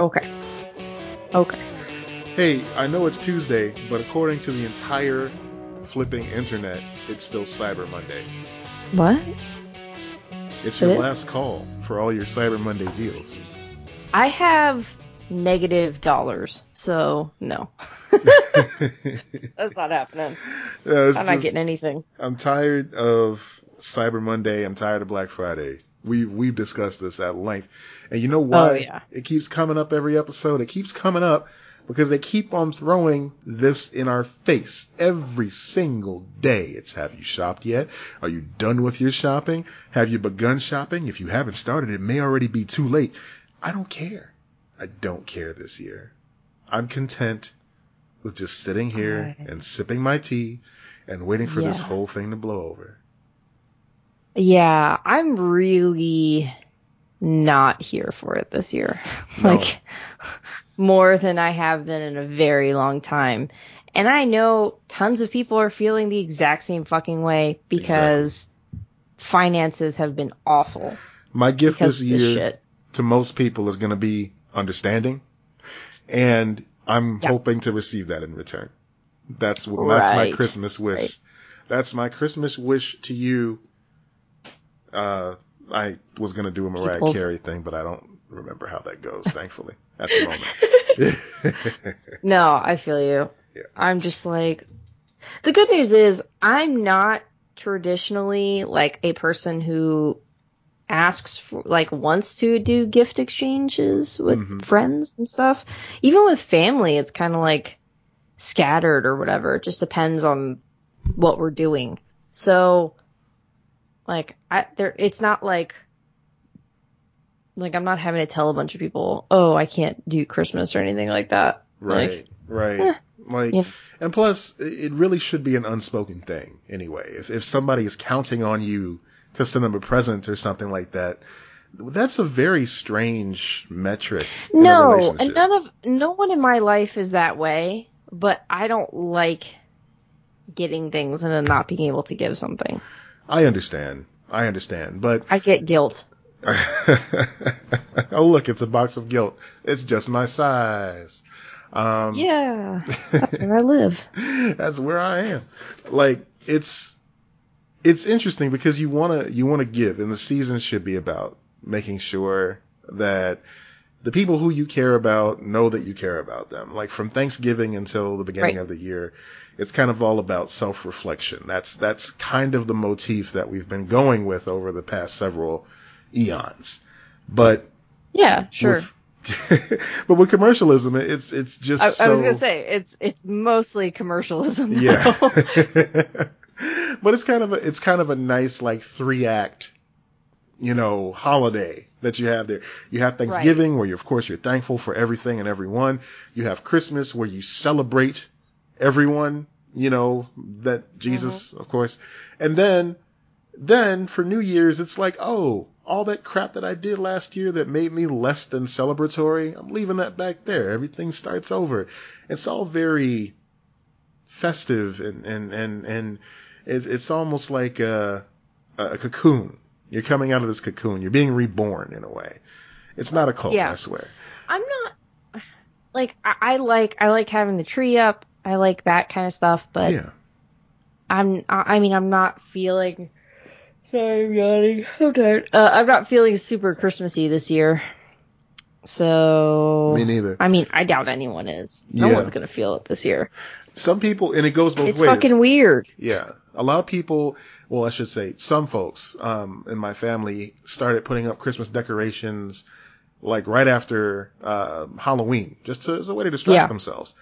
Okay. Okay. Hey, I know it's Tuesday, but according to the entire flipping internet, it's still Cyber Monday. What? It's your It last call for all your Cyber Monday deals. I have negative dollars, so no. That's not happening. It's I'm not getting anything. I'm tired of Cyber Monday. I'm tired of Black Friday. We we've discussed this at length, and you know why Oh, yeah. it keeps coming up every episode. It keeps coming up because they keep on throwing this in our face every single day. It's have you shopped yet? Are you done with your shopping? Have you begun shopping? If you haven't started, it may already be too late. I don't care. I don't care this year. I'm content with just sitting here Right. and sipping my tea and waiting for this whole thing to blow over. Yeah, I'm really not here for it this year. No. like more than I have been in a very long time. And I know tons of people are feeling the exact same fucking way because finances have been awful My gift this of this year to most people is going to be understanding, and I'm Yeah. hoping to receive that in return. That's what that's my Christmas wish. Right. That's my Christmas wish to you. Uh, I was going to do a Mariah People's- Carey thing, but I don't remember how that goes. thankfully, at the moment. No, I feel you. Yeah. I'm just like, the good news is I'm not traditionally like a person who asks for, like wants to do gift exchanges with Mhm. friends and stuff. Even with family, it's kind of like scattered or whatever. It just depends on what we're doing. So, like, I there, it's not like. Like I'm not having to tell a bunch of people, oh, I can't do Christmas or anything like that. right, right. eh, like, yeah. and plus, it really should be an unspoken thing anyway. If if somebody is counting on you to send them a present or something like that, that's a very strange metric. No, and none of no one in my life is that way. But I don't like getting things and then not being able to give something. I understand. I understand, but I get guilt. oh look, it's a box of guilt. It's just my size. Um, Yeah, that's where I live. that's where I am. Like it's it's interesting because you wanna you wanna give, and the season should be about making sure that the people who you care about know that you care about them. Like from Thanksgiving until the beginning Right. of the year, it's kind of all about self-reflection. That's that's kind of the motif that we've been going with over the past several eons. But Yeah, sure. with- but with commercialism, it's it's just I, I was gonna say it's it's mostly commercialism. yeah. but it's kind of a it's kind of a nice like three act, you know, holiday that you have there. You have Thanksgiving where you of course you're thankful for everything and everyone. You have Christmas where you celebrate everyone, you know, that Jesus, mm-hmm. of course. And then then for New Year's it's like, oh, all that crap that I did last year that made me less than celebratory, I'm leaving that back there. Everything starts over. It's all very festive and and and and it's almost like a, a cocoon. You're coming out of this cocoon. You're being reborn in a way. It's not a cult, Yeah. I swear. I'm not like I, I like I like having the tree up. I like that kind of stuff, but yeah. I'm I I mean I'm not feeling sorry I'm yawning I'm tired uh, I'm not feeling super Christmassy this year so Me neither. I mean I doubt anyone is no Yeah. one's gonna feel it this year Some people, and it goes both it's ways. It's fucking weird Yeah. A lot of people, well, I should say some folks, um, in my family started putting up Christmas decorations like right after, uh, Halloween, just to, as a way to distract Yeah. themselves.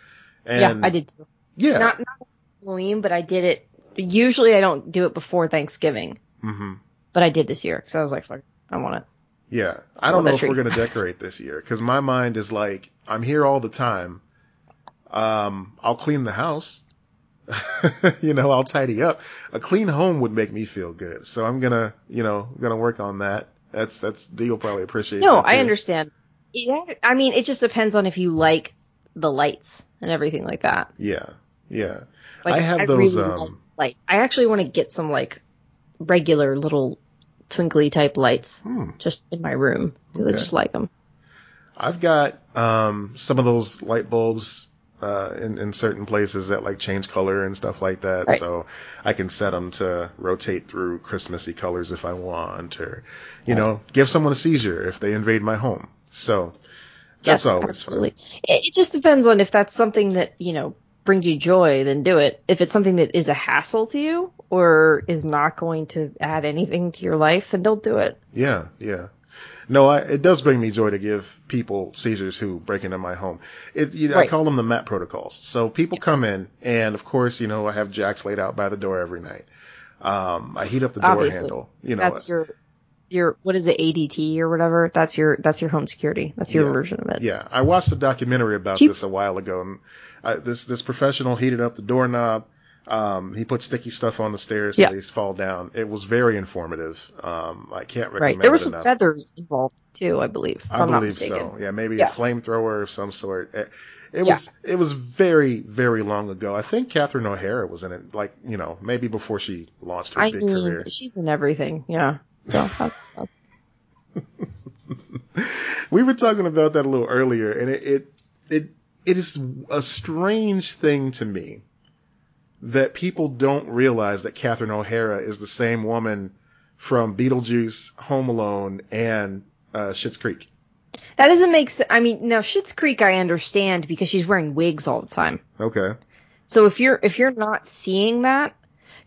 And yeah I did too. Yeah. not not Halloween but I did it usually I don't do it before Thanksgiving Mm-hmm. but I did this year because I was like fuck I want it Yeah. I don't know if that we're going to decorate this year because my mind is like, I'm here all the time. Um, I'll clean the house. you know, I'll tidy up. A clean home would make me feel good. So I'm to, you know, to work on that. That's, that's, you'll probably appreciate no I understand yeah I mean it just depends on if you like the lights and everything like that Yeah. Yeah. Like, I have those, really um, like lights. I actually want to get some like regular little twinkly type lights Hmm. just in my room because Okay. I just like them. I've got um, some of those light bulbs uh, in, in certain places that like change color and stuff like that. Right. So I can set them to rotate through Christmassy colors if I want, or you right. know, give someone a seizure if they invade my home. So that's yes, always absolutely. fun. It just depends on if that's something that you know brings you joy, then do it. If it's something that is a hassle to you or is not going to add anything to your life, then don't do it. Yeah, yeah. No, I, it does bring me joy to give people seizures who break into my home. It, you know, right. I call them the MAP protocols. So people come in, and of course, you know, I have jacks laid out by the door every night. Um, I heat up the door Obviously. handle. You know, that's your your what is it ADT or whatever? That's your that's your home security. That's your yeah, version of it. Yeah, I watched a documentary about Cheap. this a while ago, and I, this this professional heated up the doorknob um, he put sticky stuff on the stairs so they fall down. It was very informative. Um, I can't recommend right. There were some enough. feathers involved too, I believe. I believe so. Yeah, maybe yeah. a flamethrower of some sort. It, it was yeah. it was very very long ago. I think Catherine O'Hara was in it, like you know maybe before she launched her I big mean, career. She's in everything. Yeah. So that's. we were talking about that a little earlier, and it, it it it is a strange thing to me that people don't realize that Catherine O'Hara is the same woman from Beetlejuice, Home Alone, and uh, Schitt's Creek. That doesn't make sense. I mean, now Schitt's Creek I understand because she's wearing wigs all the time. Okay. So if you're if you're not seeing that,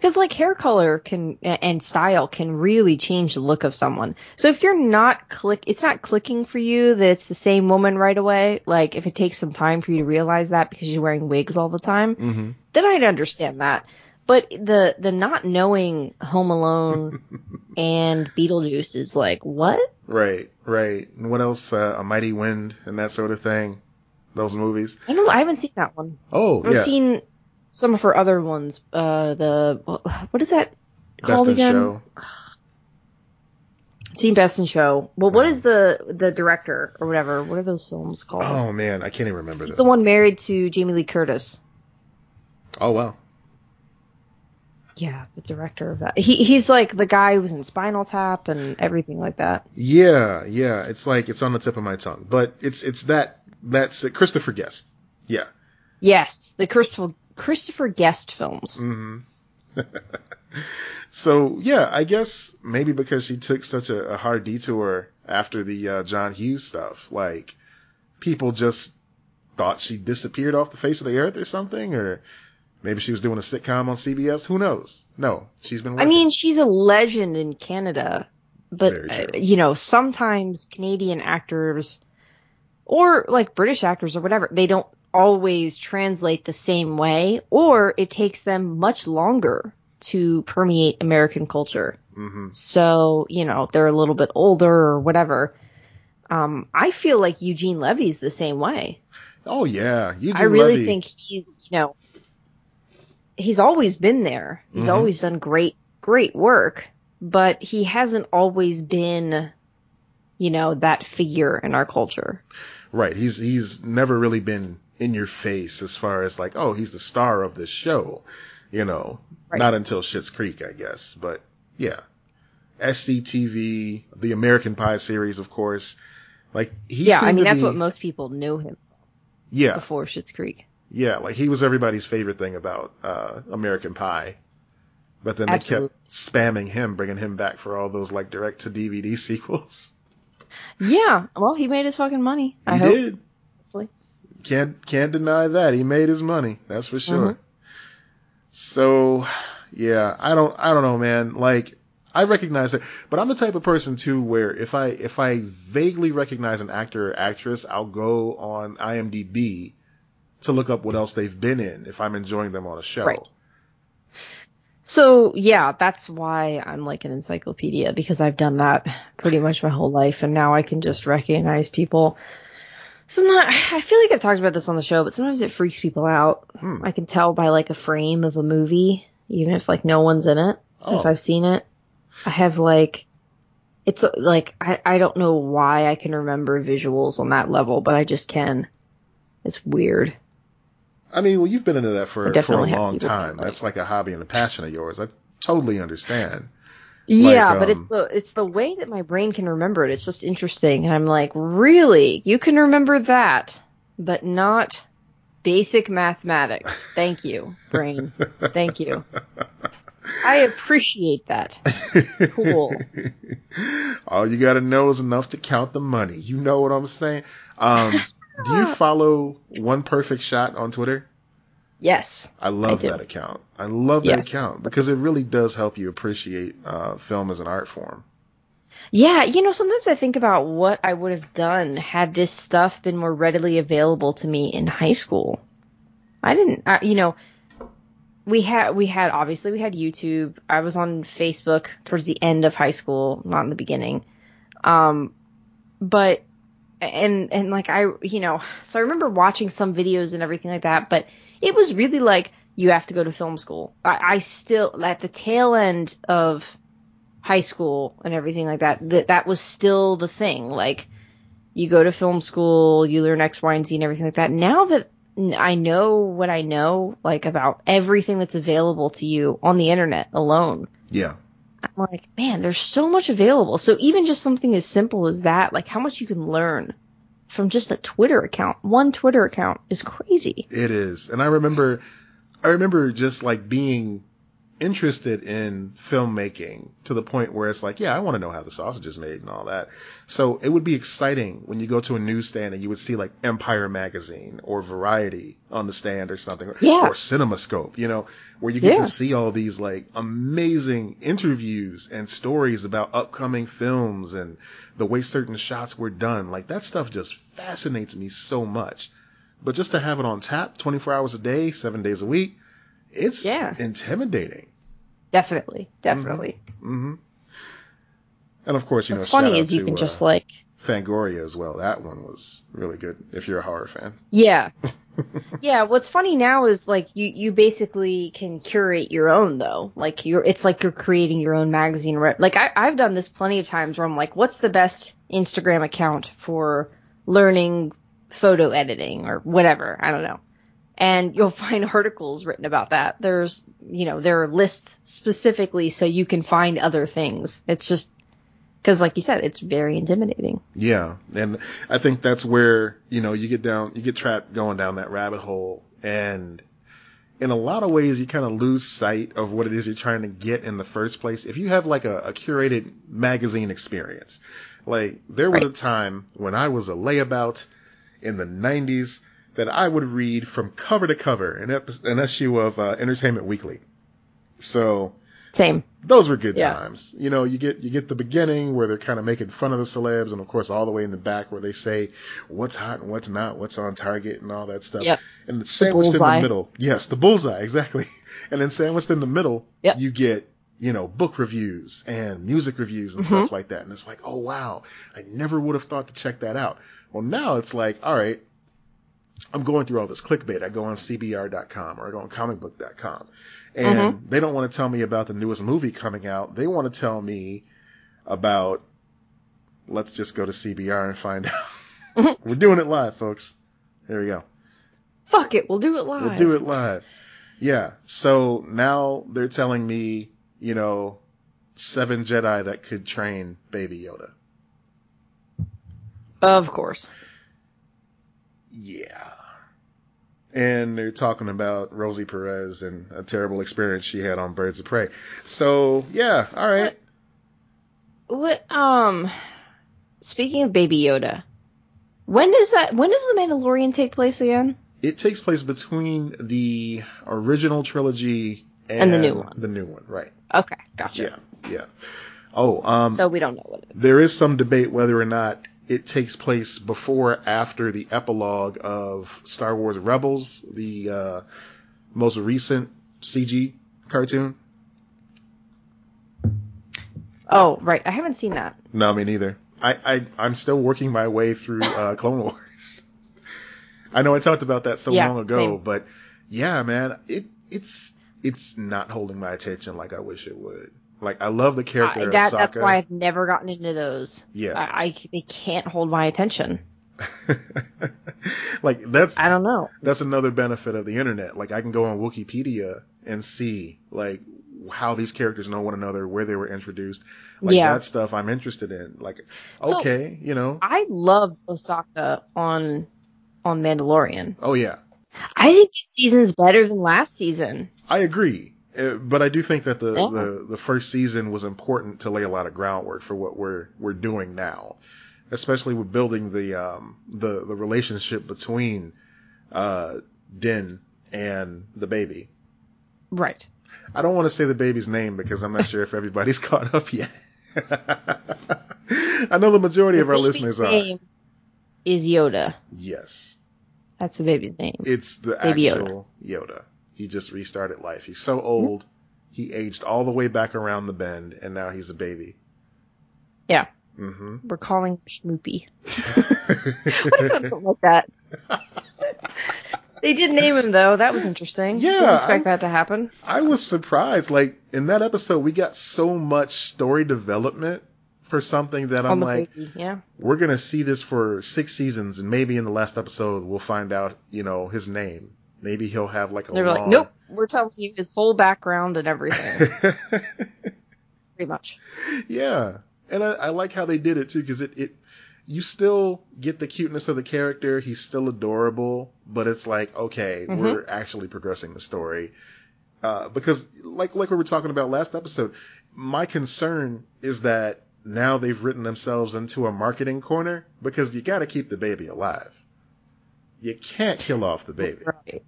because like hair color can and style can really change the look of someone. So if you're not click, it's not clicking for you that it's the same woman right away. Like if it takes some time for you to realize that because you're wearing wigs all the time, mm-hmm. then I'd understand that. But the the not knowing Home Alone and Beetlejuice is like what? Right, right. And what else? Uh, a Mighty Wind and that sort of thing. Those movies. I don't. I haven't seen that one. Oh, I've yeah. seen some of her other ones. Uh, the what is that Best called again? Show. Seen Best in Show. Well, what is the the director or whatever? What are those films called? Oh man, I can't even remember. He's the one married to Jamie Lee Curtis. Oh wow. Yeah, the director of that. He he's like the guy who was in Spinal Tap and everything like that. Yeah, yeah. It's like it's on the tip of my tongue, but it's it's that that's Christopher Guest. Yeah. Yes, the Christopher Christopher Guest films. Mm-hmm. so yeah, I guess maybe because she took such a, a hard detour after the uh, John Hughes stuff, like people just thought she disappeared off the face of the earth or something, or maybe she was doing a sitcom on CBS. Who knows? No, she's been. Working. I mean, she's a legend in Canada, but uh, you know, sometimes Canadian actors or like British actors or whatever, they don't always translate the same way, or it takes them much longer to permeate American culture. Mm-hmm. So, you know, they're a little bit older or whatever. Um, I feel like Eugene Levy's the same way. Oh yeah, Eugene Levy. I really Levy. think he's, you know, he's always been there. He's mm-hmm. always done great, great work, but he hasn't always been, you know, that figure in our culture. Right. He's he's never really been in your face as far as like, oh, he's the star of this show, you know, right. not until Schitt's Creek, I guess. But yeah, SCTV, the American Pie series, of course. Like he yeah, I mean that's be, what most people knew him. Yeah. Before Schitt's Creek. Yeah, like he was everybody's favorite thing about uh, American Pie. But then Absolutely. they kept spamming him, bringing him back for all those like direct to DVD sequels. Yeah, well, he made his fucking money. He I did. Can't can't deny that he made his money. That's for sure. Mm-hmm. So, yeah, I don't I don't know, man. Like I recognize it, but I'm the type of person too where if I if I vaguely recognize an actor or actress, I'll go on IMDb to look up what else they've been in if I'm enjoying them on a show. Right. So yeah, that's why I'm like an encyclopedia because I've done that pretty much my whole life and now I can just recognize people so not, I feel like I've talked about this on the show, but sometimes it freaks people out. Hmm. I can tell by like a frame of a movie, even if like no one's in it, oh. if I've seen it. I have like, it's like, I, I don't know why I can remember visuals on that level, but I just can. It's weird. I mean, well, you've been into that for, for a long time. That's like a hobby and a passion of yours. I totally understand. Yeah, Like, but it's um, the it's the way that my brain can remember it. It's just interesting, and I'm like, really? You can remember that, but not basic mathematics. Thank you, brain. Thank you. I appreciate that. Cool. All you gotta know is enough to count the money. You know what I'm saying? Um, do you follow One Perfect Shot on Twitter? Yes. I love do. that account. I love that Yes. account because it really does help you appreciate uh, film as an art form. Yeah, you know, sometimes I think about what I would have done had this stuff been more readily available to me in high school. I didn't, I, you know, we had, we had, obviously we had YouTube. I was on Facebook towards the end of high school, not in the beginning. Um, but, and, and like I, you know, so I remember watching some videos and everything like that, but it was really like, you have to go to film school. I, I still, at the tail end of high school and everything like that, that that was still the thing. Like, you go to film school, you learn X, Y, and Z and everything like that. Now that I know what I know, like about everything that's available to you on the internet alone, Yeah. I'm like, man, there's so much available. So even just something as simple as that, like how much you can learn from just a Twitter account, one Twitter account is crazy. It is. And I remember I remember just like being interested in filmmaking to the point where it's like, yeah, I want to know how the sausage is made and all that. So it would be exciting when you go to a newsstand and you would see like Empire magazine or Variety on the stand or something or, Yeah. or CinemaScope, you know, where you get Yeah. to see all these like amazing interviews and stories about upcoming films and the way certain shots were done. Like that stuff just fascinates me so much. But just to have it on tap 24 hours a day, seven days a week, it's Yeah. intimidating. Definitely, definitely. hmm And of course, you What's know, funny is you to, can uh, just like, Fangoria as well. That one was really good if you're a horror fan. yeah, yeah. What's funny now is like you you basically can curate your own though. Like you're it's like you're creating your own magazine. Like I I've done this plenty of times where I'm like, what's the best Instagram account for learning photo editing or whatever? I don't know. And you'll find articles written about that. There's, you know, there are lists specifically so you can find other things. It's just because, like you said, it's very intimidating. Yeah, and I think that's where you know you get down, you get trapped going down that rabbit hole, and in a lot of ways you kind of lose sight of what it is you're trying to get in the first place. If you have like a, a curated magazine experience, like there was a time when I was a layabout in the 90s that I would read from cover to cover an, epi- an issue of uh, Entertainment Weekly. So Same. those were good Yeah. times. You know, you get you get the beginning where they're kind of making fun of the celebs, and of course all the way in the back where they say what's hot and what's not, what's on target and all that stuff. Yep. And it's sandwiched in the middle. Yes, the bullseye exactly. And then sandwiched in the middle, Yep. you get you know book reviews and music reviews and Mm-hmm. stuff like that. And it's like, oh wow, I never would have thought to check that out. Well, now it's like, all right. I'm going through all this clickbait. I go on CBR.com or I go on comicbook.com. And Mm-hmm. they don't want to tell me about the newest movie coming out. They want to tell me about, let's just go to CBR and find out. Mm-hmm. We're doing it live, folks. There we go. Fuck it, we'll do it live. We'll do it live. Yeah. So now they're telling me, you know, seven Jedi that could train Baby Yoda. Of course. Yeah. And they're talking about Rosie Perez and a terrible experience she had on Birds of Prey. So, yeah, all right. What? Um. Speaking of Baby Yoda, when does that? When does the Mandalorian take place again? It takes place between the original trilogy and, And the new one. The new one, right. Okay, gotcha. Yeah, yeah. Oh, um, So we don't know what it is. there is some debate whether or not it takes place before or after the epilogue of Star Wars Rebels, the uh, most recent CG cartoon. Oh, right. I haven't seen that. No, me neither. I, I I'm still working my way through uh, Clone Wars. I know I talked about that so Yeah, long ago, same. but yeah, man, it it's it's not holding my attention like I wish it would. Like I love the character of that, that's why I've never gotten into those. Yeah. I, I they can't hold my attention. like that's I don't know. that's another benefit of the internet. Like I can go on Wikipedia and see like how these characters know one another, where they were introduced. Like Yeah. that stuff I'm interested in. Like, So- okay, you know. I loved Ahsoka on on Mandalorian. Oh yeah. I think this season's better than last season. I agree. Uh, but I do think that the, Yeah. the, the first season was important to lay a lot of groundwork for what we're we're doing now, especially with building the um the the relationship between uh Din and the baby. Right. I don't want to say the baby's name because I'm not sure if everybody's caught up yet. I know the majority of our listeners are. The name is Yoda. Yes, That's the baby's name. it's the Baby Yoda. actual Yoda. He just restarted life. He's so old. He aged all the way back around the bend, and now he's a baby. Yeah. hmm We're calling him Schmoopy. what if something like that? they did name him though. That was interesting. Yeah, Didn't expect I- that to happen. I was surprised. Like in that episode, we got so much story development for something that on I'm like, baby. Yeah. we're gonna see this for six seasons, and maybe in the last episode we'll find out, you know, his name. Maybe he'll have like a They were like, nope, we're telling you his whole background and everything, pretty much. yeah, and I, I like how they did it too, because it, it you still get the cuteness of the character. He's still adorable, but it's like okay, Mhm. we're actually progressing the story. Uh, because like like we were talking about last episode, my concern is that now they've written themselves into a marketing corner because you got to keep the baby alive. You can't kill off the baby. Right.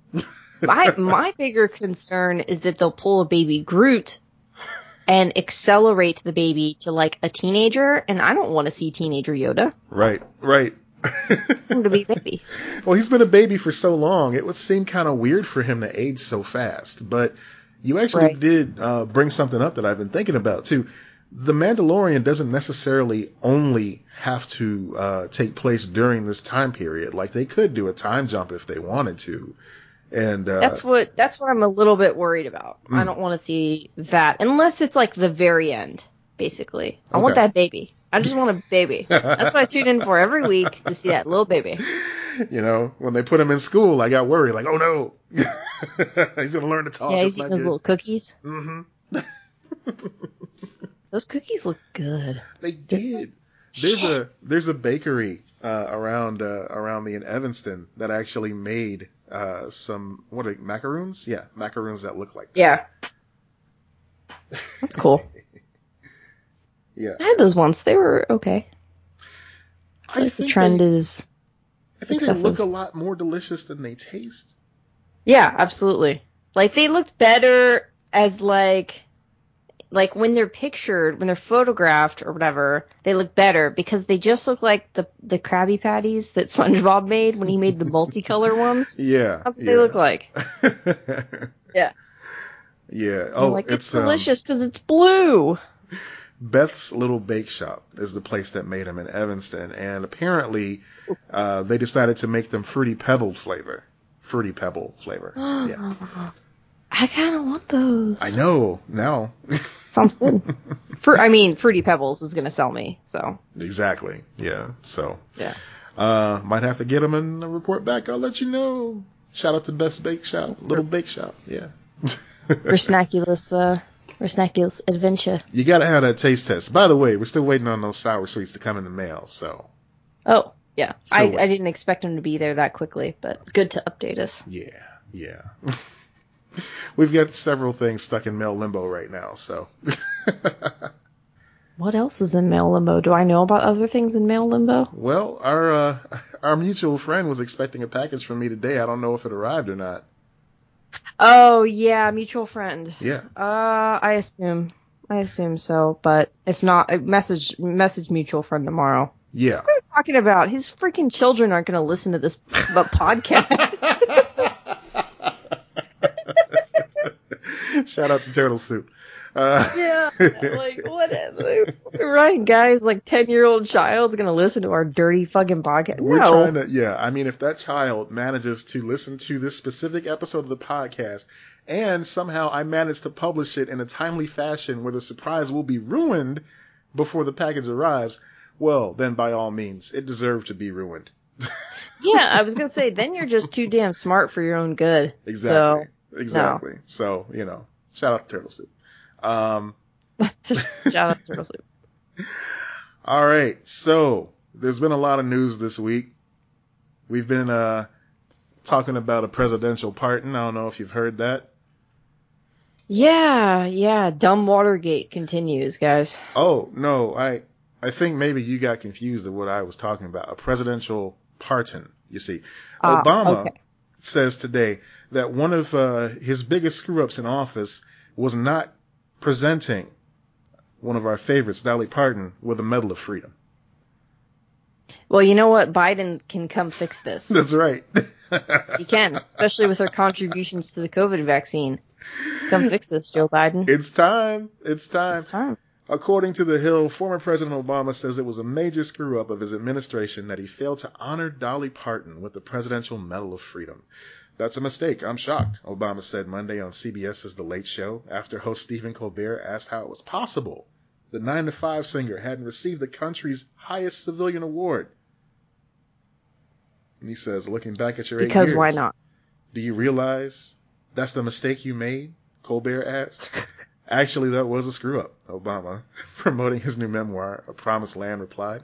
my my bigger concern is that they'll pull a baby Groot and accelerate the baby to like a teenager, and I don't want to see teenager Yoda. Right, right. I want him to be a baby. well, he's been a baby for so long, it would seem kind of weird for him to age so fast. But you actually Right. did uh, bring something up that I've been thinking about too. The Mandalorian doesn't necessarily only have to uh, take place during this time period. Like they could do a time jump if they wanted to. And uh, That's what that's what I'm a little bit worried about. I Mm. don't want to see that unless it's like the very end. Basically, I want that baby. I just want a baby. That's what I tune in for every week to see that little baby. you know, when they put him in school, I got worried. Like, oh no, he's gonna learn to talk. yeah, he's eating those good. little cookies. hmm Those cookies look good. They did. There's a there's a bakery uh, around uh, around me in Evanston that actually made uh, some what are they, macaroons? Yeah, macaroons that look like that. Yeah, that's cool. Yeah, I had those once. They were okay. I I like the trend they, is I think they look a lot more delicious than they taste. yeah, absolutely. Like they looked better as like like when they're pictured, when they're photographed or whatever, they look better because they just look like the the Krabby Patties that SpongeBob made when he made the multicolor ones. Yeah, That's what yeah. they look like. Yeah. yeah. Oh, like it's, it's um, delicious because it's blue. Beth's Little Bake Shop is the place that made them in Evanston, and apparently uh, they decided to make them fruity pebble flavor. Fruity pebble flavor. Yeah, I kind of want those. I know now. Sounds good. Fru- I mean, Fruity Pebbles is gonna sell me, so exactly. Yeah. So yeah. uh, might have to get them and report back. I'll let you know. Shout out to Best Bake Shop, Little Bake Shop. Yeah. For Snackulous, uh, for Snackulous Adventure. you gotta have that taste test. By the way, we're still waiting on those sour sweets to come in the mail. So Oh, yeah. Still I, wait. I didn't expect them to be there that quickly, but good to update us. yeah, yeah. We've got several things stuck in mail limbo right now. So What else is in mail limbo? Do I know about other things in mail limbo? well, our uh, our mutual friend was expecting a package from me today. I don't know if it arrived or not. Oh yeah, mutual friend. Yeah. Uh, I assume. I assume so, but if not, uh, message message mutual friend tomorrow. Yeah. What are you talking about? His freaking children aren't going to listen to this podcast. Shout out to Turtle Soup. Uh, yeah, like what? Right, guys, like ten year old child's gonna listen to our dirty fucking podcast. We're no, trying to, yeah. I mean, if that child manages to listen to this specific episode of the podcast, and somehow I manage to publish it in a timely fashion where the surprise will be ruined before the package arrives, well, then by all means, it deserved to be ruined. yeah, I was gonna say then you're just too damn smart for your own good. Exactly. So, exactly. So, you know, shout out to Turtle Soup. Um, Shout out to Turtle Soup. All right, so there's been a lot of news this week. We've been uh, talking about a presidential pardon. I don't know if you've heard that. Yeah, yeah. Dumb Watergate continues, guys. Oh no, I I think maybe you got confused of what I was talking about. A presidential pardon. You see, Ah, Obama okay. Says today that one of uh, his biggest screw ups in office was not presenting one of our favorites, Dolly Parton, with a Medal of Freedom. Well, you know what? Biden can come fix this. That's right. He can, especially with her contributions to the COVID vaccine. Come fix this, Joe Biden. it's time. It's time. It's time. According to The Hill, former President Obama says it was a major screw up of his administration that he failed to honor Dolly Parton with the Presidential Medal of Freedom. That's a mistake. I'm shocked, Obama said Monday on CBS's The Late Show after host Stephen Colbert asked how it was possible the 9 to 5 singer hadn't received the country's highest civilian award. And he says, looking back at your eight Because years, why not? do you realize that's the mistake you made? Colbert asked. Actually, that was a screw up, Obama, promoting his new memoir, A Promised Land, replied.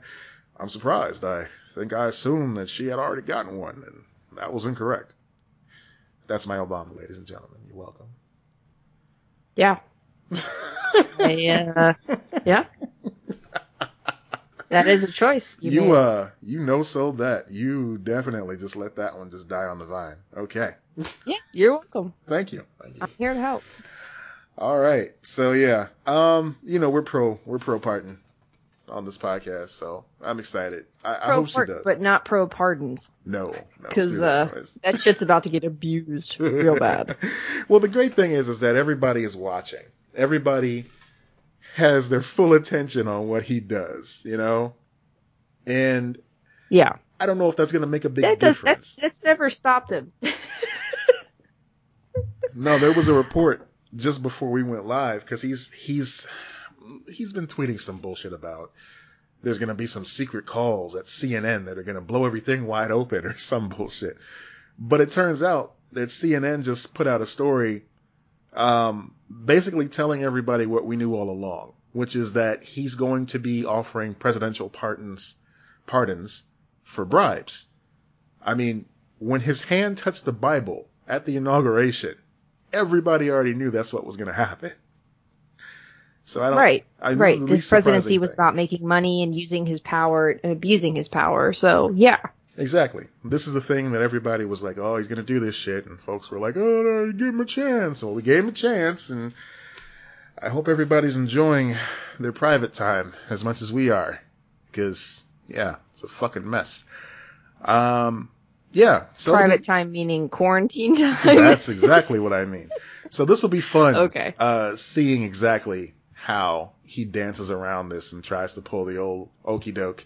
I'm surprised. I think I assumed that she had already gotten one, and that was incorrect. That's my Obama, ladies and gentlemen. You're welcome. Yeah. I, uh, yeah. That is a choice. You, You uh, you know sold that. You definitely just let that one just die on the vine. Okay. yeah, you're welcome. Thank you. Thank you. I'm here to help. All right. So yeah, um, you know we're pro we're pro Parton on this podcast, so I'm excited. I, I hope she does. but not pro pardons, no, no, because that uh, that shit's about to get abused real bad. well, the great thing is, is that everybody is watching. Everybody has their full attention on what he does. You know, and Yeah, I don't know if that's going to make a big that does, difference. that's that's never stopped him. No, there was a report just before we went live because he's he's he's been tweeting some bullshit about there's gonna be some secret calls at CNN that are gonna blow everything wide open or some bullshit. But it turns out that CNN just put out a story, um, basically telling everybody what we knew all along, which is that he's going to be offering presidential pardons pardons for bribes. I mean, when his hand touched the Bible at the inauguration, everybody already knew that's what was going to happen. So I don't. right, I, this right. This presidency was thing. about making money and using his power and abusing his power. So yeah, Exactly. This is the thing that everybody was like, oh, he's going to do this shit. And folks were like, oh, no, give him a chance. Well, we gave him a chance. And I hope everybody's enjoying their private time as much as we are. Because, yeah, it's a fucking mess. Um, yeah. So private time meaning quarantine time. That's exactly what I mean. So this will be fun. Okay. Uh, seeing exactly how he dances around this and tries to pull the old okey doke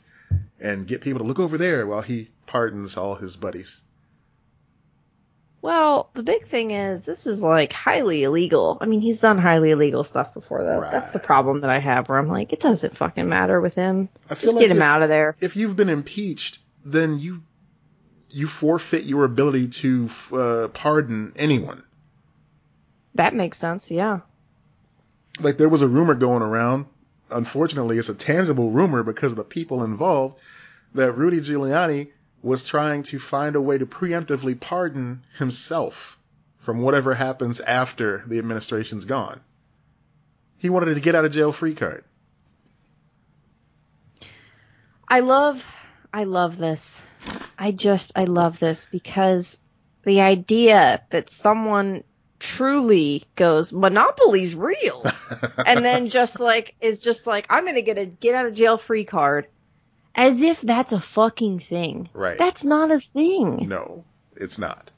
and get people to look over there while he pardons all his buddies. Well, the big thing is this is like highly illegal. I mean, he's done highly illegal stuff before though. That's the problem that I have where I'm like, it doesn't fucking matter with him. I feel Just like get him out of there. if you've been impeached, then you you forfeit your ability to uh, pardon anyone. That makes sense, yeah. like there was a rumor going around. Unfortunately, it's a tangible rumor because of the people involved that Rudy Giuliani was trying to find a way to preemptively pardon himself from whatever happens after the administration's gone. He wanted to get out of jail free card. I love I love this. I just I love this because the idea that someone truly goes monopoly's real and then just like is just like I'm going to get a get out of jail free card as if that's a fucking thing. Right. That's not a thing. no, it's not.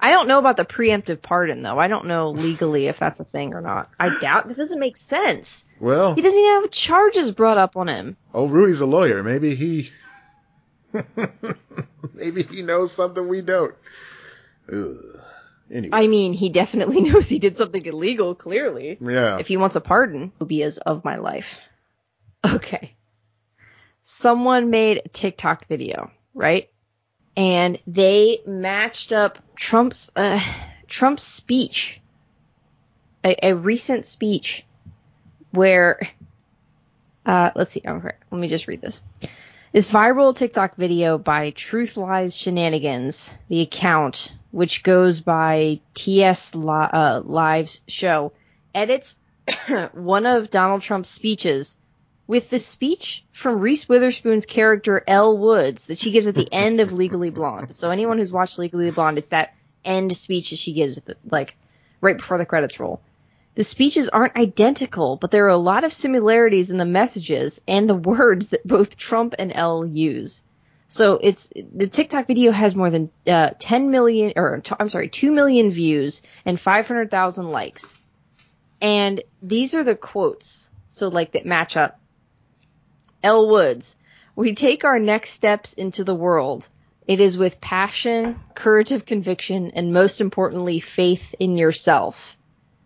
I don't know about the preemptive pardon though. I don't know legally if that's a thing or not. I doubt it doesn't make sense. Well, He doesn't even have charges brought up on him. oh, Rudy's a lawyer. Maybe he, maybe he knows something we don't. Ugh. Anyway, I mean, he definitely knows he did something illegal, clearly. yeah. If he wants a pardon, phobias of my life. Okay. Someone made a TikTok video, right? And they matched up Trump's uh, Trump's speech, a, a recent speech where uh, let's see. Oh, let me just read this. This viral TikTok video by Truth Lies Shenanigans, the account which goes by TS Li- uh, Live's show, edits one of Donald Trump's speeches with the speech from Reese Witherspoon's character Elle Woods that she gives at the end of Legally Blonde. So anyone who's watched Legally Blonde, it's that end speech that she gives, the, like right before the credits roll. The speeches aren't identical, but there are a lot of similarities in the messages and the words that both Trump and Elle use. So it's the TikTok video has more than uh, 10 million, or t- I'm sorry, 2 million views and 500,000 likes. And these are the quotes, so like that match up. Elle Woods, we take our next steps into the world. It is with passion, courage of conviction, and most importantly, faith in yourself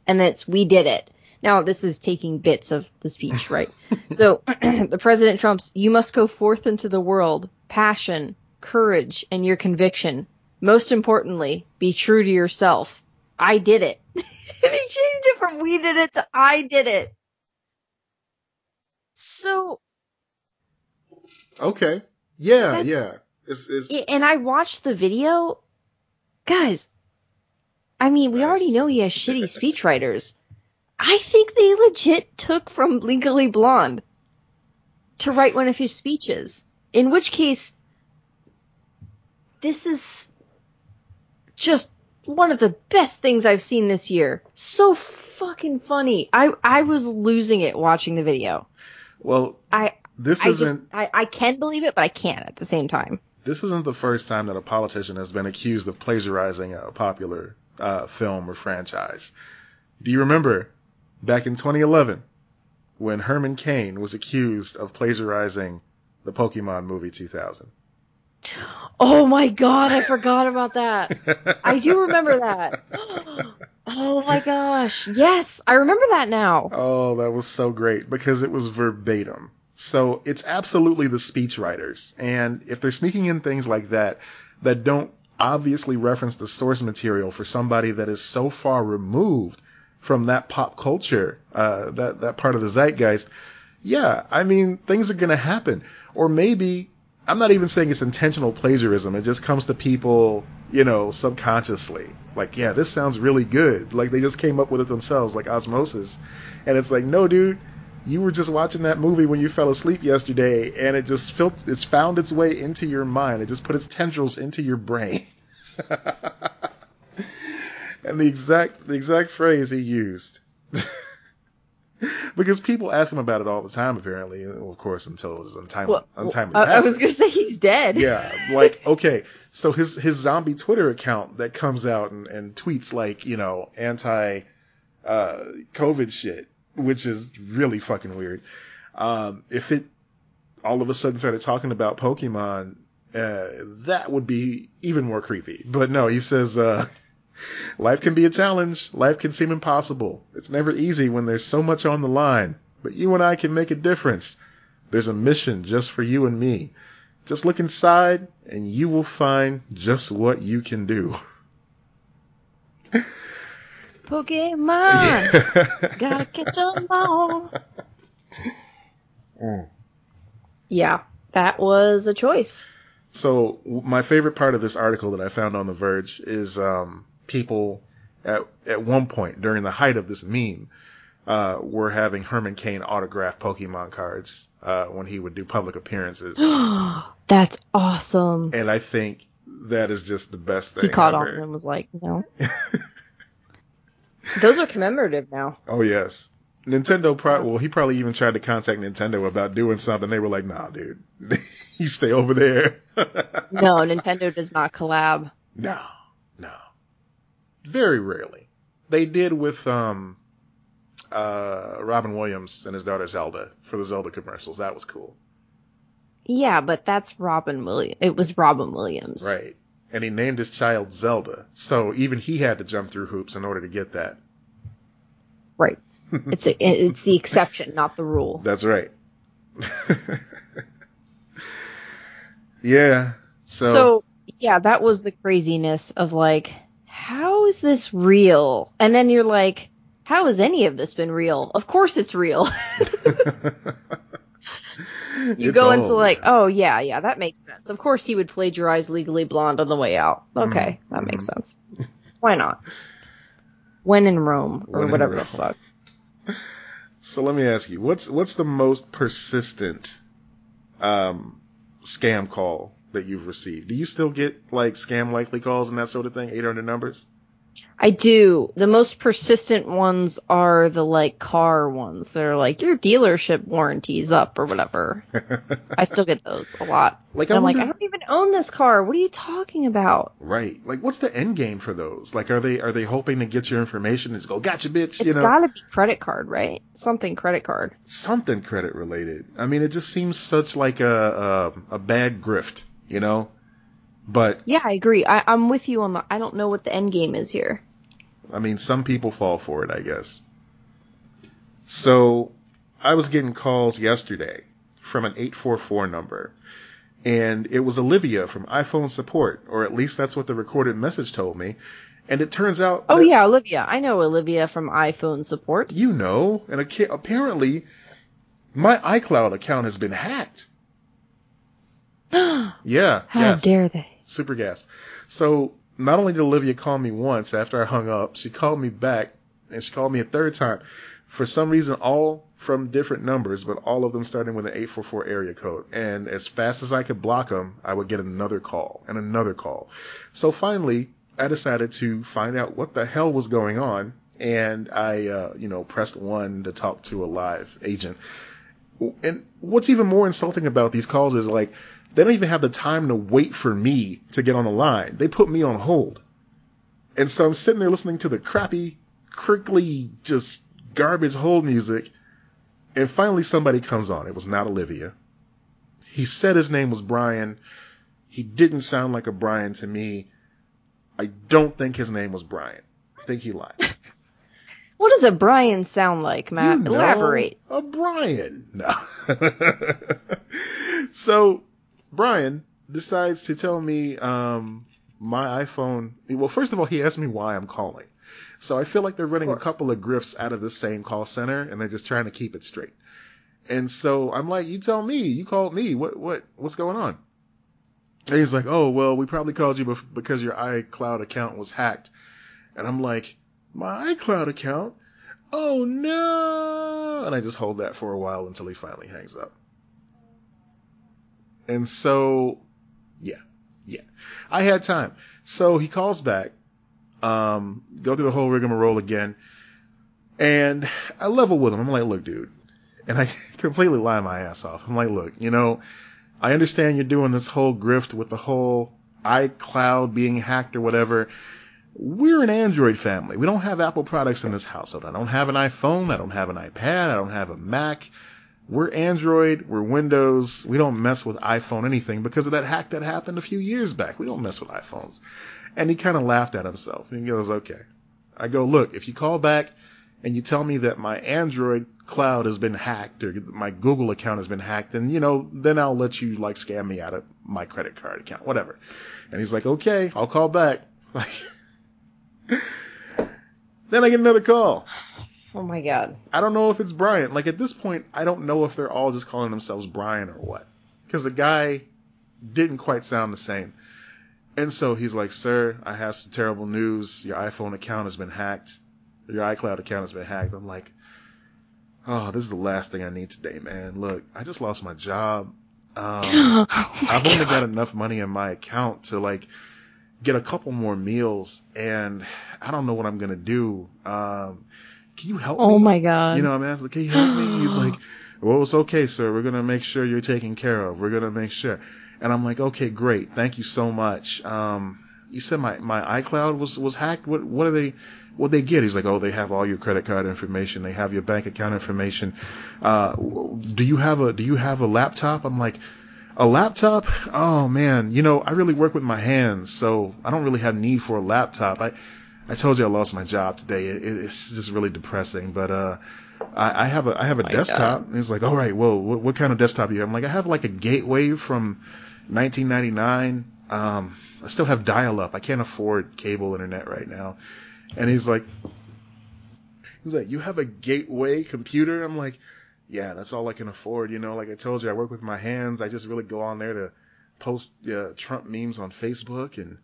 and that's we did it. Now this is taking bits of the speech, right? so the President Trump's you must go forth into the world, passion, courage, and your conviction. Most importantly, be true to yourself. I did it. they changed it from we did it to I did it. So Okay. Yeah, yeah. It's, it's... And I watched the video. Guys, I mean, we already know he has shitty speechwriters. I think they legit took from Legally Blonde to write one of his speeches. In which case, this is just one of the best things I've seen this year. So fucking funny. I I was losing it watching the video. Well, I this I isn't. Just, I I can believe it, but I can't at the same time. This isn't the first time that a politician has been accused of plagiarizing a popular uh, film or franchise. Do you remember back in 2011 when Herman Cain was accused of plagiarizing the Pokemon movie 2000? Oh my god, I forgot about that. I do remember that. Oh my gosh. Yes, I remember that now. Oh, that was so great because it was verbatim. So it's absolutely the speechwriters. And if they're sneaking in things like that that don't obviously reference the source material for somebody that is so far removed from that pop culture, uh, that that part of the zeitgeist, yeah, I mean things are gonna happen. Or maybe I'm not even saying it's intentional plagiarism. It just comes to people, you know, subconsciously. Like, yeah, this sounds really good. Like they just came up with it themselves, like osmosis. And it's like, no, dude, you were just watching that movie when you fell asleep yesterday, and it just felt it's found its way into your mind. It just put its tendrils into your brain. and the exact the exact phrase he used. because people ask him about it all the time, apparently. Of course, until it was untimely. Well, untimely I, I was gonna say he's dead. Yeah, like okay, so his his zombie Twitter account that comes out and, and tweets like you know anti uh, COVID shit which is really fucking weird. Um, if it all of a sudden started talking about Pokemon, uh, that would be even more creepy. But no, he says, uh, life can be a challenge. Life can seem impossible. It's never easy when there's so much on the line, but you and I can make a difference. There's a mission just for you and me. Just look inside and you will find just what you can do. Pokemon. Gotta catch 'em all. Mm. Yeah, that was a choice. So my favorite part of this article that I found on The Verge is um, people at at one point during the height of this meme uh, were having Herman Cain autograph Pokemon cards uh, when he would do public appearances. That's awesome. And I think that is just the best thing. He caught ever. on and was like, no. Those are commemorative now. Oh yes. Nintendo pro- well he probably even tried to contact Nintendo about doing something. They were like, "Nah, dude. you stay over there." no, Nintendo does not collab. No. No. Very rarely. They did with um uh Robin Williams and his daughter Zelda for the Zelda commercials. That was cool. Yeah, but that's Robin Williams. It was Robin Williams. Right and he named his child Zelda. So even he had to jump through hoops in order to get that. Right. it's a, it's the exception, not the rule. That's right. yeah. So, so yeah, that was the craziness of like, how is this real? And then you're like, how has any of this been real? Of course it's real. you it's go into like, oh yeah, yeah, that makes sense. Of course he would plagiarize Legally Blonde on the way out. Okay, mm-hmm. that makes mm-hmm. sense. Why not? When in Rome or when whatever Rome. the fuck. So let me ask you, what's what's the most persistent um, scam call that you've received? Do you still get like scam likely calls and that sort of thing? 800 numbers? I do. The most persistent ones are the like car ones. They're like your dealership warranty's up or whatever. I still get those a lot. Like I'm wonder... like I don't even own this car. What are you talking about? Right. Like what's the end game for those? Like are they are they hoping to get your information and just go gotcha bitch? It's you know? got to be credit card, right? Something credit card. Something credit related. I mean, it just seems such like a a, a bad grift, you know. But yeah, I agree. I, I'm with you on the. I don't know what the end game is here. I mean, some people fall for it, I guess. So I was getting calls yesterday from an 844 number, and it was Olivia from iPhone support, or at least that's what the recorded message told me. And it turns out. Oh yeah, Olivia. I know Olivia from iPhone support. You know, and apparently, my iCloud account has been hacked. yeah. How gasp. dare they? Super gas. So not only did Olivia call me once after I hung up, she called me back and she called me a third time. For some reason, all from different numbers, but all of them starting with an 844 area code. And as fast as I could block them, I would get another call and another call. So finally, I decided to find out what the hell was going on. And I, uh, you know, pressed one to talk to a live agent. And what's even more insulting about these calls is like, they don't even have the time to wait for me to get on the line. They put me on hold. And so I'm sitting there listening to the crappy, crinkly, just garbage hold music. And finally somebody comes on. It was not Olivia. He said his name was Brian. He didn't sound like a Brian to me. I don't think his name was Brian. I think he lied. What does a Brian sound like, Matt? You know, Elaborate. A Brian. No. so Brian decides to tell me um, my iPhone. Well, first of all, he asked me why I'm calling. So I feel like they're running a couple of grifts out of the same call center, and they're just trying to keep it straight. And so I'm like, you tell me, you called me, what what what's going on? And he's like, oh well, we probably called you because your iCloud account was hacked. And I'm like, my iCloud account? Oh no! And I just hold that for a while until he finally hangs up. And so, yeah, yeah, I had time. So he calls back, um, go through the whole rigmarole again, and I level with him. I'm like, look, dude, and I completely lie my ass off. I'm like, look, you know, I understand you're doing this whole grift with the whole iCloud being hacked or whatever. We're an Android family. We don't have Apple products in this household. I don't have an iPhone. I don't have an iPad. I don't have a Mac. We're Android, we're Windows, we don't mess with iPhone anything because of that hack that happened a few years back. We don't mess with iPhones. And he kind of laughed at himself. And he goes, okay. I go, look, if you call back and you tell me that my Android cloud has been hacked or my Google account has been hacked, then, you know, then I'll let you like scam me out of my credit card account, whatever. And he's like, okay, I'll call back. Like, then I get another call. Oh my god. I don't know if it's Brian. Like at this point, I don't know if they're all just calling themselves Brian or what. Because the guy didn't quite sound the same. And so he's like, Sir, I have some terrible news. Your iPhone account has been hacked. Your iCloud account has been hacked. I'm like, Oh, this is the last thing I need today, man. Look, I just lost my job. Um, oh my I've only got enough money in my account to like get a couple more meals and I don't know what I'm gonna do. Um, can you help oh me? Oh my god. You know, I'm asking, can you help me? He's like, well, it's okay, sir. We're gonna make sure you're taken care of. We're gonna make sure. And I'm like, okay, great. Thank you so much. Um, you said my, my iCloud was, was hacked. What, what are they, what they get? He's like, oh, they have all your credit card information. They have your bank account information. Uh, do you have a, do you have a laptop? I'm like, a laptop? Oh man, you know, I really work with my hands, so I don't really have need for a laptop. I, I told you I lost my job today. It, it's just really depressing. But uh, I, I have a I have a oh desktop. And he's like, all right, well, what, what kind of desktop do you have? I'm like, I have like a Gateway from 1999. Um, I still have dial-up. I can't afford cable internet right now. And he's like, He's like, you have a gateway computer? I'm like, yeah, that's all I can afford. You know, like I told you, I work with my hands. I just really go on there to post uh, Trump memes on Facebook and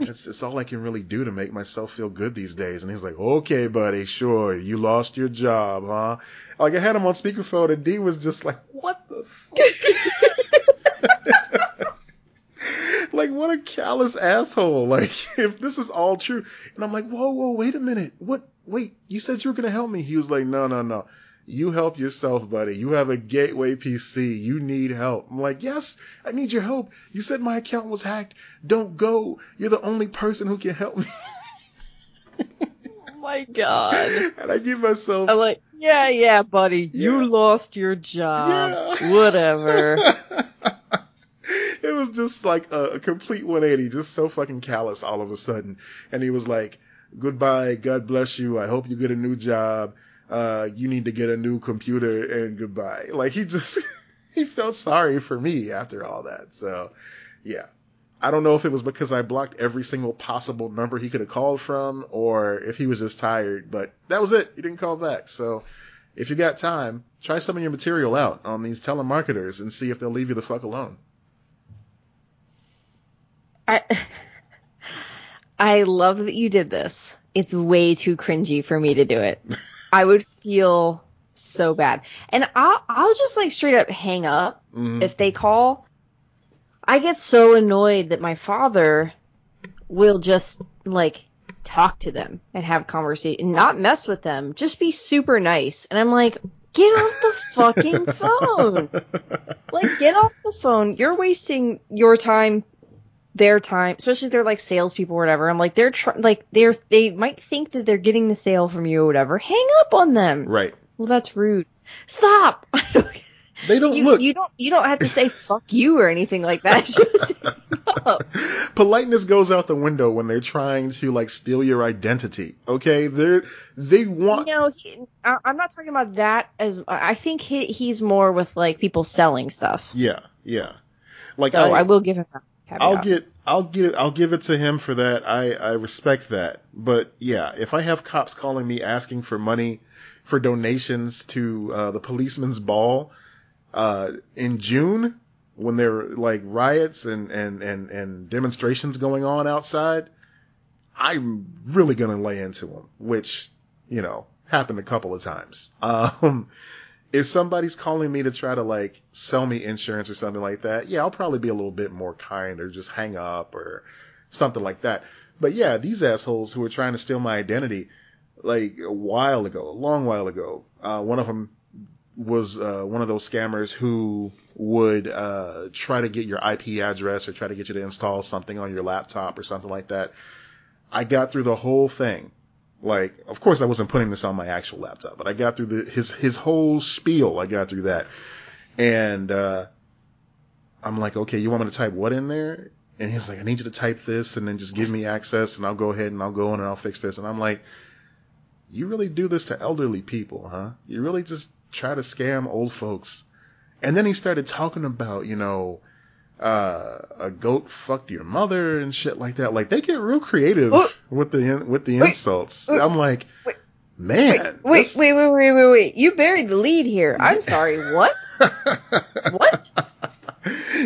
it's, it's all I can really do to make myself feel good these days. And he's like, okay, buddy, sure, you lost your job, huh? Like I had him on speakerphone and D was just like, what the fuck? like what a callous asshole. Like if this is all true. And I'm like, whoa, whoa, wait a minute. What, wait, you said you were going to help me. He was like, no, no, no. You help yourself, buddy. You have a gateway PC. You need help. I'm like, yes, I need your help. You said my account was hacked. Don't go. You're the only person who can help me. oh my god. And I give myself. I'm like, yeah, yeah, buddy. Yeah. You lost your job. Yeah. Whatever. it was just like a, a complete 180, just so fucking callous all of a sudden. And he was like, goodbye. God bless you. I hope you get a new job uh, you need to get a new computer and goodbye. Like he just, he felt sorry for me after all that. So yeah. I don't know if it was because I blocked every single possible number he could have called from or if he was just tired, but that was it. He didn't call back. So if you got time, try some of your material out on these telemarketers and see if they'll leave you the fuck alone. I I love that you did this. It's way too cringy for me to do it. I would feel so bad. And I'll, I'll just like straight up hang up mm-hmm. if they call. I get so annoyed that my father will just like talk to them and have conversation, not mess with them, just be super nice. And I'm like, get off the fucking phone. like, get off the phone. You're wasting your time their time, especially if they're like salespeople or whatever. I'm like, they're tr- like they're they might think that they're getting the sale from you or whatever. Hang up on them. Right. Well, that's rude. Stop. They don't you, look. You don't. You don't have to say "fuck you" or anything like that. Just Politeness goes out the window when they're trying to like steal your identity. Okay, they're they want. You know, he, I, am not talking about that as. I think he, he's more with like people selling stuff. Yeah, yeah. Like so I, I will give him that. Caveat. I'll get I'll get I'll give it to him for that. I I respect that. But yeah, if I have cops calling me asking for money for donations to uh, the policeman's ball uh, in June when there are like riots and and and and demonstrations going on outside, I'm really gonna lay into them, which you know happened a couple of times. Um, if somebody's calling me to try to like sell me insurance or something like that, yeah, I'll probably be a little bit more kind or just hang up or something like that. But yeah, these assholes who are trying to steal my identity, like a while ago, a long while ago, uh, one of them was uh, one of those scammers who would uh, try to get your IP address or try to get you to install something on your laptop or something like that. I got through the whole thing like, of course, I wasn't putting this on my actual laptop, but I got through the, his his whole spiel. I got through that, and uh, I'm like, okay, you want me to type what in there? And he's like, I need you to type this, and then just give me access, and I'll go ahead and I'll go in and I'll fix this. And I'm like, you really do this to elderly people, huh? You really just try to scam old folks. And then he started talking about, you know, uh, a goat fucked your mother and shit like that. Like they get real creative with the with the wait, insults. Wait, I'm like, wait, man, wait, this... wait, wait, wait, wait, wait. You buried the lead here. I'm sorry. What? what?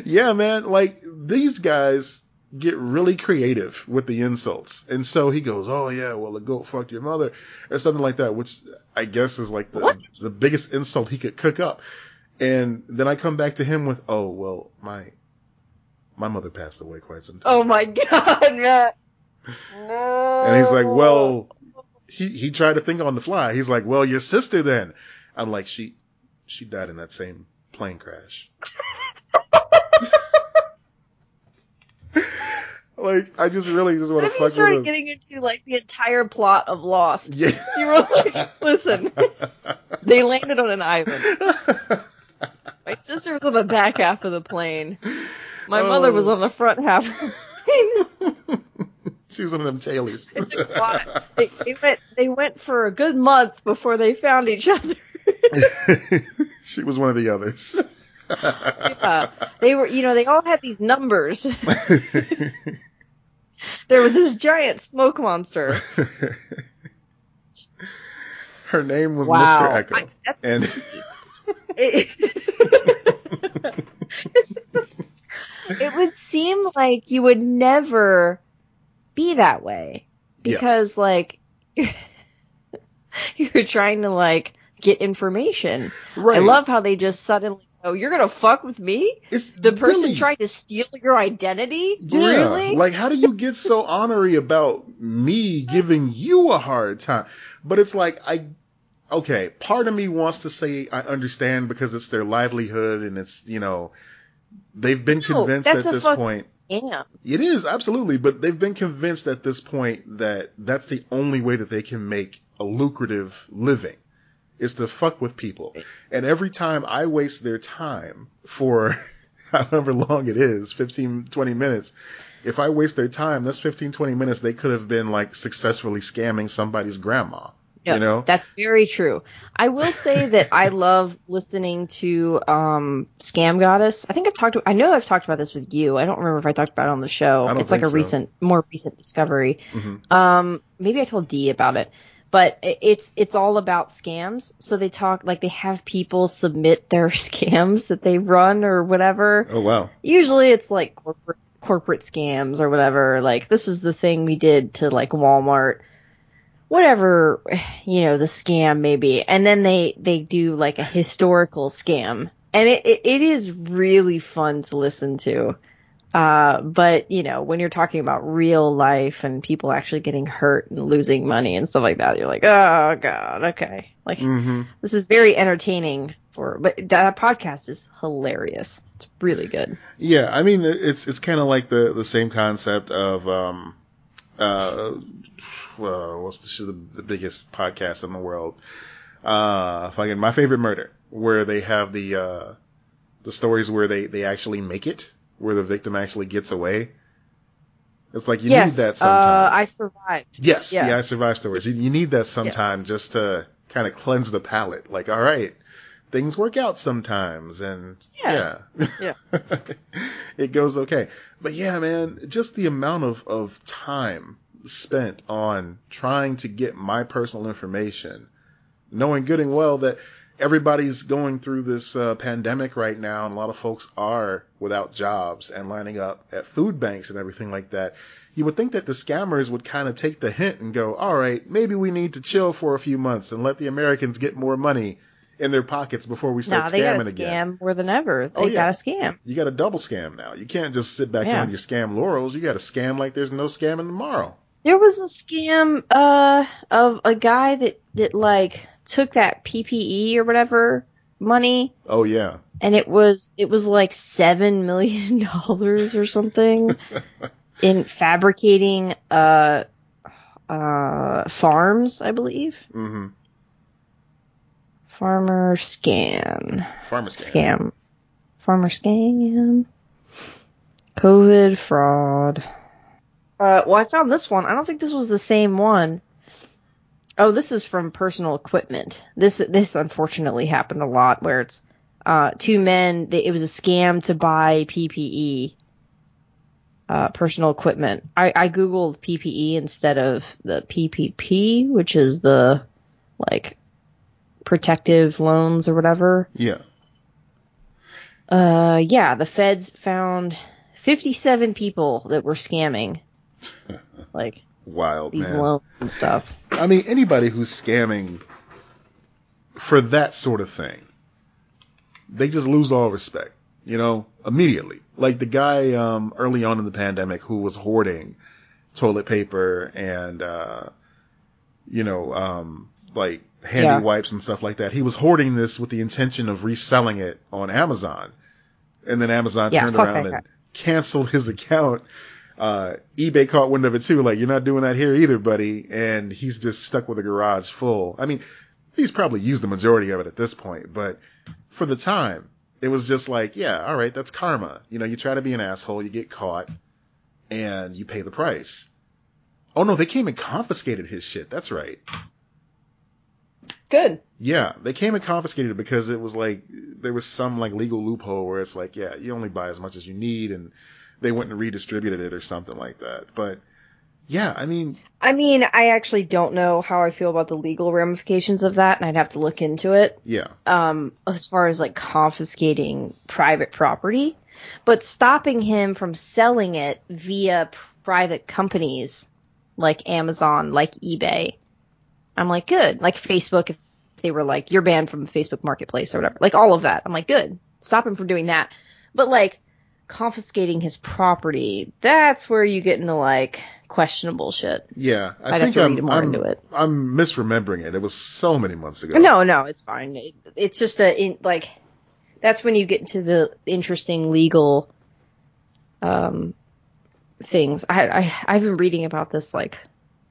Yeah, man. Like these guys get really creative with the insults, and so he goes, "Oh yeah, well a goat fucked your mother," or something like that, which I guess is like the what? the biggest insult he could cook up. And then I come back to him with, "Oh well, my my mother passed away quite some time. Oh my god, Matt. No. And he's like, well, he he tried to think on the fly. He's like, well, your sister then. I'm like, she she died in that same plane crash. like, I just really just want to fuck with him. started getting into like the entire plot of Lost. Yeah. You were like, listen, they landed on an island. My sister was on the back half of the plane. My oh. mother was oh. on the front half. she was one of them tailies. they, they, went. They went for a good month before they found each other. she was one of the others. yeah, they were. You know, they all had these numbers. there was this giant smoke monster. Her name was Wow. Mr. Eko. I- and it, it would seem like you would never be that way Yeah. because like you're trying to like get information. right. I love how they just suddenly go, "You're gonna fuck with me." it's The person really, trying to steal your identity? Yeah. Really? Like, how do you get so honorary about me giving you a hard time? But it's like, I, okay, part of me wants to say I understand because it's their livelihood and it's, you know, they've been No, convinced at this point. Scam. It is, absolutely. But they've been convinced at this point that that's the only way that they can make a lucrative living is to fuck with people. And every time I waste their time for however long it is, 15, 20 minutes, if I waste their time, that's 15, 20 minutes they could have been like successfully scamming somebody's grandma. Yeah, You know? that's very true. I will say that I love listening to um, Scam Goddess. I think I've talked. I know I've talked about this with you. I don't remember if I talked about it on the show. It's like a so. recent, more recent discovery. Mhm. Um, maybe I told Dee about it, but it's it's all about scams. So they talk like they have people submit their scams that they run or whatever. Oh, wow. Usually it's like corporate corporate scams or whatever. Like this is the thing we did to like Walmart, whatever you know the scam may be, and then they they do like a historical scam, and it it, it is really fun to listen to. Uh, but you know when you're talking about real life and people actually getting hurt and losing money and stuff like that, you're like, oh god, okay, like hmm this is very entertaining. For but that podcast is hilarious. It's really good. Yeah, I mean it's it's kind of like the the same concept of um uh well, what's the the, the biggest podcast in the world? Uh fucking my favorite murder where they have the uh the stories where they they actually make it where the victim actually gets away. It's like you yes, need that uh, sometimes. I survived. yes, yeah. the I survived stories. You, you need that sometime just to kind of cleanse the palate. Like, all right, things work out sometimes, and Yeah. yeah, it goes okay. But yeah, man, just the amount of, of time spent on trying to get my personal information, knowing good and well that everybody's going through this uh, pandemic right now, and a lot of folks are without jobs and lining up at food banks and everything like that. You would think that the scammers would kind of take the hint and go, all right, maybe we need to chill for a few months and let the Americans get more money in their pockets before we start Nah, they scamming to again. scam more than ever. They Oh, yeah. got to scam. You got a double scam now. You can't just sit back Yeah. on your scam laurels. You got to scam like there's no scamming tomorrow. There was a scam uh of a guy that that like took that PPE or whatever money Oh yeah. and it was it was like 7 million dollars or something in fabricating uh uh farms, I believe. Mm-hmm. Farmer scan. Farmer scam. Scam. Farmer scam. COVID fraud. Uh, well, I found this one. I don't think this was the same one. Oh, this is from personal equipment. This this unfortunately happened a lot where it's uh, two men. They, it was a scam to buy PPE, uh, personal equipment. I, I googled PPE instead of the PPP, which is the like protective loans or whatever. Yeah. Uh, yeah, the feds found 57 people that were scamming, like Wild these man. loans and stuff. I mean, anybody who's scamming for that sort of thing, they just lose all respect, you know, immediately. Like the guy um, early on in the pandemic who was hoarding toilet paper and, uh, you know, um, like handy Yeah. wipes and stuff like that. He was hoarding this with the intention of reselling it on Amazon. And then Amazon Yeah, turned around and canceled his account. Uh, eBay caught wind of it too. Like, you're not doing that here either, buddy. And he's just stuck with a garage full. I mean, he's probably used the majority of it at this point, but for the time, it was just like, yeah, all right, that's karma. You know, you try to be an asshole, you get caught, and you pay the price. Oh no, they came and confiscated his shit. That's right. Good. Yeah, they came and confiscated it because it was like there was some like legal loophole where it's like, yeah, you only buy as much as you need, and they went and redistributed it or something like that. But Yeah, I mean, I mean, I actually don't know how I feel about the legal ramifications of that, and I'd have to look into it. yeah, Um, as far as like confiscating private property, but stopping him from selling it via private companies like Amazon, like eBay, I'm like, good. Like Facebook, if they were like, you're banned from Facebook Marketplace or whatever, like all of that, I'm like, good. Stop him from doing that. But like confiscating his property, that's where you get into like questionable shit. yeah. I I'd have think to I'm, read more I'm, into it. I'm misremembering it. It was so many months ago. No, no, it's fine. It, it's just a in, like that's when you get into the interesting legal um things. I, I I've been reading about this like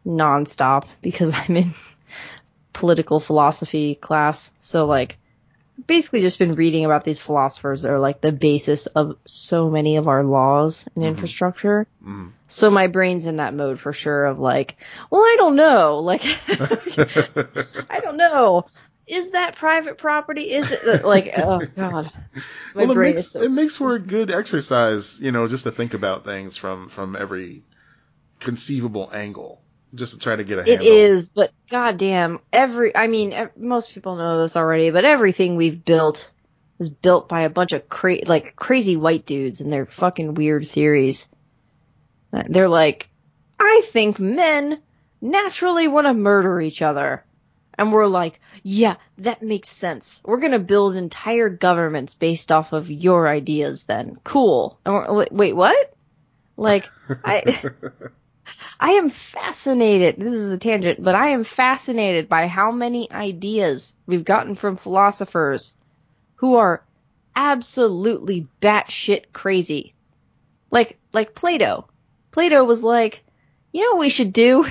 nonstop because I'm in political philosophy class. So like basically just been reading about these philosophers that are like the basis of so many of our laws and infrastructure. Mhm. So my brain's in that mode for sure of like, well, I don't know. Like I don't know. Is that private property? Is it like oh god. My well, it brain makes is so it makes for a good exercise, you know, just to think about things from from every conceivable angle, just to try to get a It handle. is, but goddamn, every I mean, most people know this already, but everything we've built was built by a bunch of cra- like crazy white dudes and their fucking weird theories. Uh, They're like, I think men naturally want to murder each other. And we're like, yeah, that makes sense. We're going to build entire governments based off of your ideas then. Cool. And we're, wait, wait, what? Like, I, I am fascinated. This is a tangent, but I am fascinated by how many ideas we've gotten from philosophers who are absolutely batshit crazy. Like, like Plato. Plato was like, you know what we should do?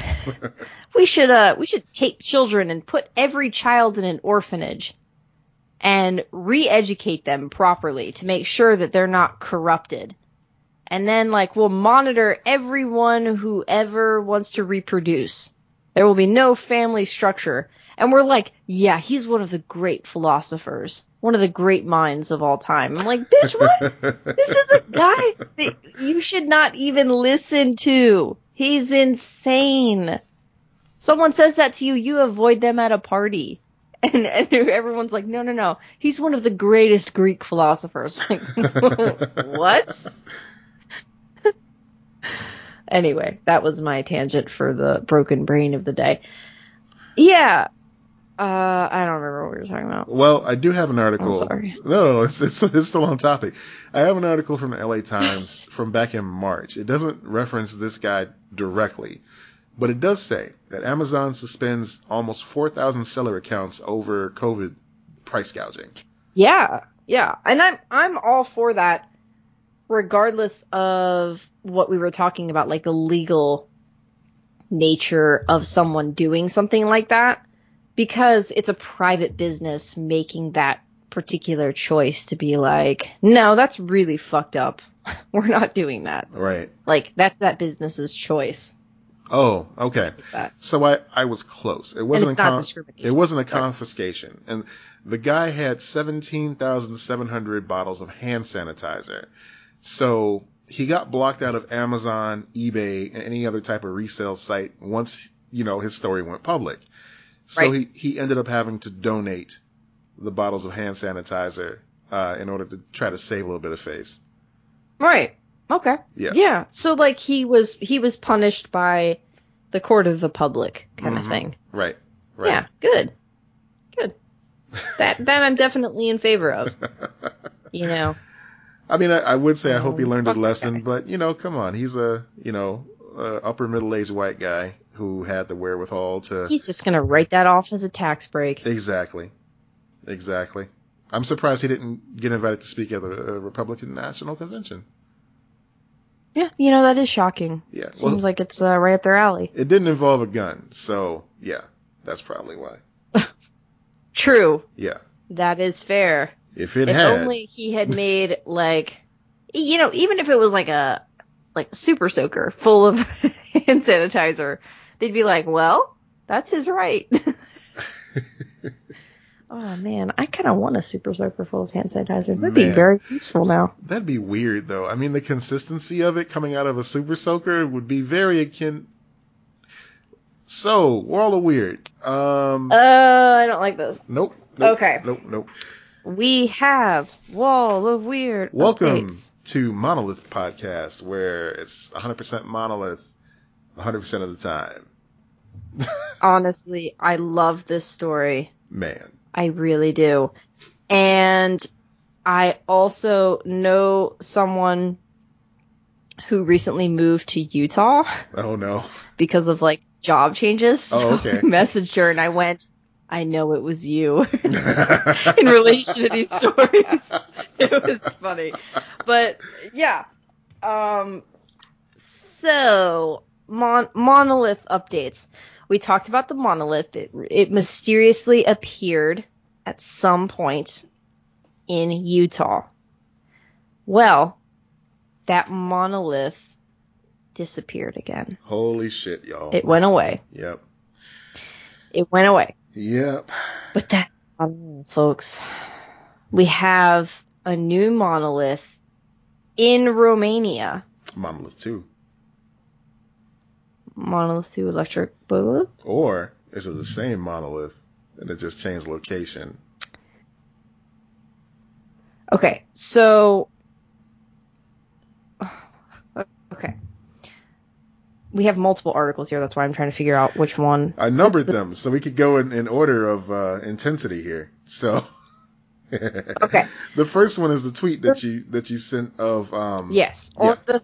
we should, uh, we should take children and put every child in an orphanage and re-educate them properly to make sure that they're not corrupted and then like we'll monitor everyone who ever wants to reproduce. There will be no family structure. And we're like, yeah, he's one of the great philosophers, one of the great minds of all time. I'm like, bitch, what? this is a guy that you should not even listen to. He's insane. Someone says that to you, you avoid them at a party. And, and everyone's like, no, no, no. He's one of the greatest Greek philosophers. Like, what? Anyway, that was my tangent for the broken brain of the day. Yeah. Uh, I don't remember what we were talking about. Well, I do have an article. I'm sorry. No, no, it's, it's, it's still on topic. I have an article from the LA Times from back in March. It doesn't reference this guy directly, but it does say that Amazon suspends almost 4,000 seller accounts over COVID price gouging. Yeah, yeah, and I'm I'm all for that, regardless of what we were talking about, like the legal nature of someone doing something like that, because it's a private business making that particular choice to be like, no, that's really fucked up. We're not doing that. Right. Like that's that business's choice. Oh, okay. So I, I was close. It wasn't it's a con- discrimination. it wasn't a confiscation, and the guy had seventeen thousand seven hundred bottles of hand sanitizer. So he got blocked out of Amazon, eBay, and any other type of resale site once you know his story went public. So Right. he he ended up having to donate the bottles of hand sanitizer uh, in order to try to save a little bit of face. Right. Okay. Yeah. Yeah. So like he was he was punished by the court of the public kind of Mhm. thing. Right. Right. Yeah. Good. Good. That that I'm definitely in favor of. You know. I mean, I, I would say I hope he Um, learned his lesson, but you know, come on, he's a you know uh, upper middle aged white guy who had the wherewithal to He's just gonna write that off as a tax break. exactly, exactly. I'm surprised he didn't get invited to speak at the uh, Republican National Convention. Yeah. You know that is shocking. Yeah, Seems well, like it's uh, right up their alley. it didn't involve a gun, so yeah, that's probably why. True. Yeah, That is fair. If it if had, only he had made like you know even if it was like a like super soaker full of hand sanitizer they'd be like well that's his right oh man i kind of want a super soaker full of hand sanitizer that'd be very useful now that'd be weird though. I mean, the consistency of it coming out of a super soaker would be very akin So, Wall of Weird. Um, uh, I don't like this. Nope. nope okay. Nope. Nope. We have Wall of Weird. Welcome updates. to Monolith Podcast, where it's 100% monolith 100% of the time. Honestly, I love this story. Man. I really do. And I also know someone who recently moved to Utah. Oh no. Because of like job changes. Oh, okay. So I messaged her and I went, I know it was you in relation to these stories. It was funny. But yeah. Um so mon- monolith updates. We talked about the monolith. It, it mysteriously appeared at some point in Utah. Well, that monolith disappeared again. Holy shit, y'all. It went away. Yep. It went away. Yep. But that's not all, folks. We have a new monolith in Romania. Monolith 2. Monolith 2 Electric Boogaloo? Or is it the same monolith and it just changed location? Okay, so. Okay. We have multiple articles here, that's why I'm trying to figure out which one. I numbered the... them so we could go in, in order of uh, intensity here. So. okay. The first one is the tweet that you that you sent of um Yes. On yeah. the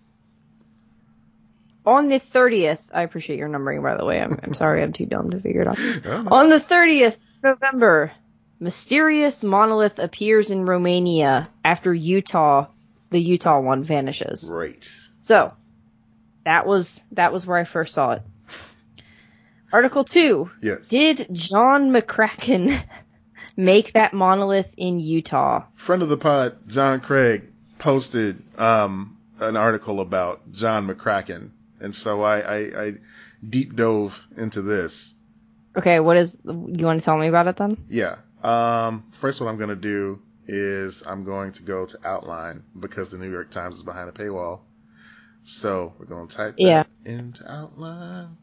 on the 30th, I appreciate your numbering by the way. I'm I'm sorry I'm too dumb to figure it out. Oh. On the 30th November, mysterious monolith appears in Romania after Utah the Utah one vanishes. Right. So, that was that was where I first saw it. Article 2. Yes. Did John McCracken make that monolith in Utah. Friend of the pod, John Craig, posted um, an article about John McCracken, and so I, I, I deep dove into this. Okay, what is you want to tell me about it then? Yeah. Um, first, what I'm going to do is I'm going to go to outline because the New York Times is behind a paywall. So we're going to type yeah. that into outline.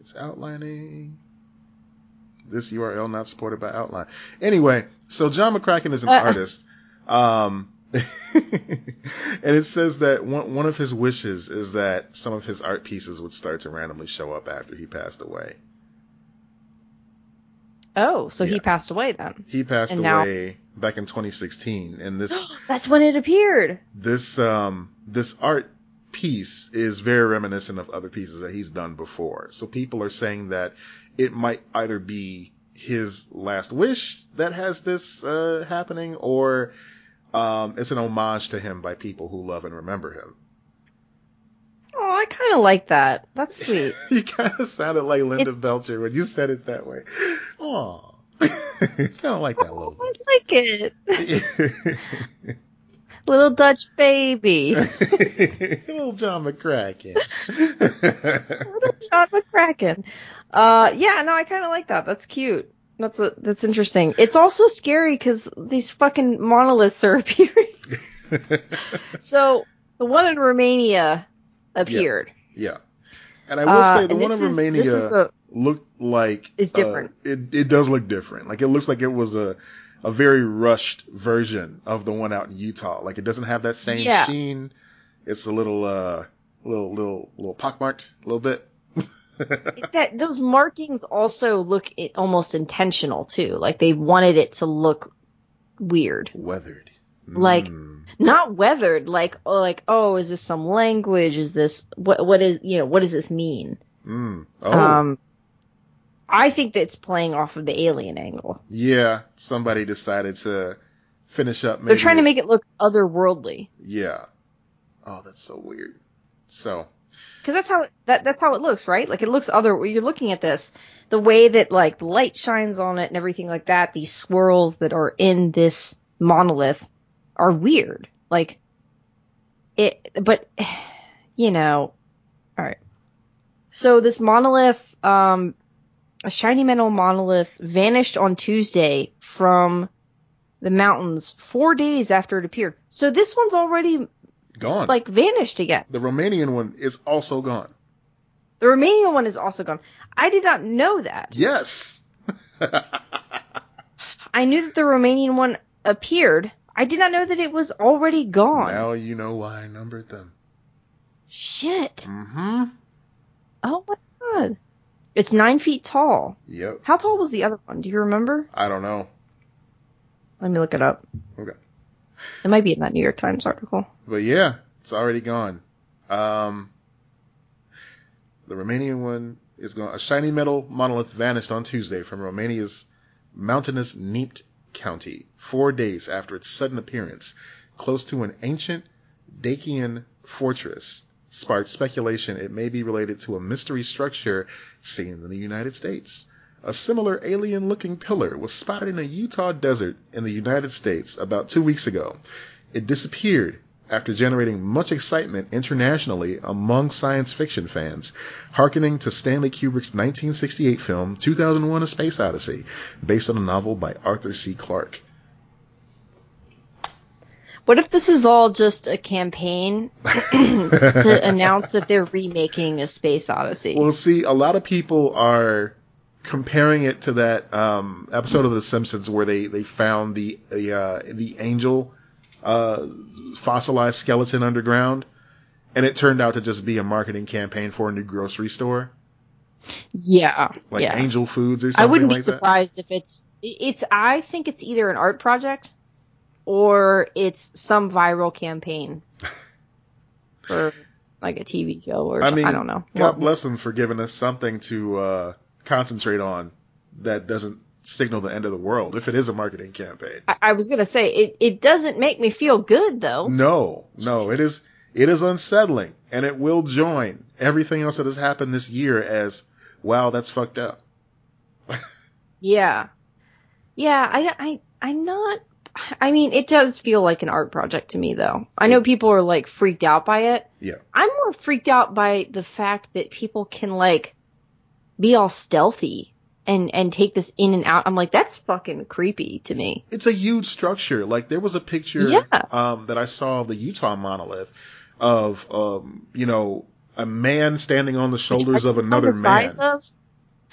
It's outlining this URL not supported by Outline. Anyway, so John McCracken is an uh, artist. Um, and it says that one, one of his wishes is that some of his art pieces would start to randomly show up after he passed away. Oh, so yeah. he passed away then. He passed and away now... back in 2016, and this That's when it appeared. This um this art piece is very reminiscent of other pieces that he's done before. So people are saying that it might either be his last wish that has this uh, happening, or um, it's an homage to him by people who love and remember him. Oh, I kind of like that. That's sweet. you kind of sounded like Linda it's... Belcher when you said it that way. Oh, kind of like that little bit. I like it. Little Dutch baby. Little John McCracken. Little John McCracken. Uh, yeah, no, I kind of like that. That's cute. That's a, that's interesting. It's also scary because these fucking monoliths are appearing. so the one in Romania appeared. Yeah. yeah. And I will uh, say the one in is, Romania a, looked like is different. Uh, it it does look different. Like it looks like it was a a very rushed version of the one out in Utah. Like it doesn't have that same yeah. sheen. It's a little uh little little little pockmarked a little bit. that those markings also look almost intentional too. Like they wanted it to look weird. Weathered. Mm. Like not weathered. Like oh, like oh, is this some language? Is this what? What is you know? What does this mean? Mm. Oh. Um, I think that it's playing off of the alien angle. Yeah, somebody decided to finish up. They're trying to make it look otherworldly. Yeah. Oh, that's so weird. So because that's how that that's how it looks, right? Like it looks other. You're looking at this, the way that like light shines on it and everything like that. These swirls that are in this monolith are weird. Like it, but you know, all right. So this monolith, um, a shiny metal monolith vanished on Tuesday from the mountains four days after it appeared. So this one's already Gone. Like vanished again. The Romanian one is also gone. The Romanian one is also gone. I did not know that. Yes. I knew that the Romanian one appeared. I did not know that it was already gone. Now you know why I numbered them. Shit. Mm-hmm. Oh my god. It's nine feet tall. Yep. How tall was the other one? Do you remember? I don't know. Let me look it up. Okay. It might be in that New York Times article. But yeah, it's already gone. Um, the Romanian one is gone. A shiny metal monolith vanished on Tuesday from Romania's mountainous Neamt County, four days after its sudden appearance, close to an ancient Dacian fortress, sparked speculation it may be related to a mystery structure seen in the United States. A similar alien looking pillar was spotted in a Utah desert in the United States about two weeks ago. It disappeared after generating much excitement internationally among science fiction fans, hearkening to Stanley Kubrick's 1968 film 2001 A Space Odyssey, based on a novel by Arthur C. Clarke. What if this is all just a campaign to announce that they're remaking a Space Odyssey? Well, see, a lot of people are comparing it to that um, episode of The Simpsons where they, they found the the, uh, the angel uh, fossilized skeleton underground, and it turned out to just be a marketing campaign for a new grocery store. Yeah, like yeah. Angel Foods or something. I wouldn't like be surprised if it's it's. I think it's either an art project or it's some viral campaign for like a TV show or I mean, I don't know. God bless them for giving us something to uh, concentrate on that doesn't signal the end of the world. If it is a marketing campaign, I, I was gonna say it. It doesn't make me feel good though. no, no, it is it is unsettling, and it will join everything else that has happened this year as wow, that's fucked up. Yeah, yeah. I I I'm not. I mean, it does feel like an art project to me though. I know people are like freaked out by it. Yeah. I'm more freaked out by the fact that people can like be all stealthy and and take this in and out. I'm like, that's fucking creepy to me. it's a huge structure. Like there was a picture Yeah. um, that I saw of the Utah monolith of um, you know a man standing on the shoulders of another the size man. Of,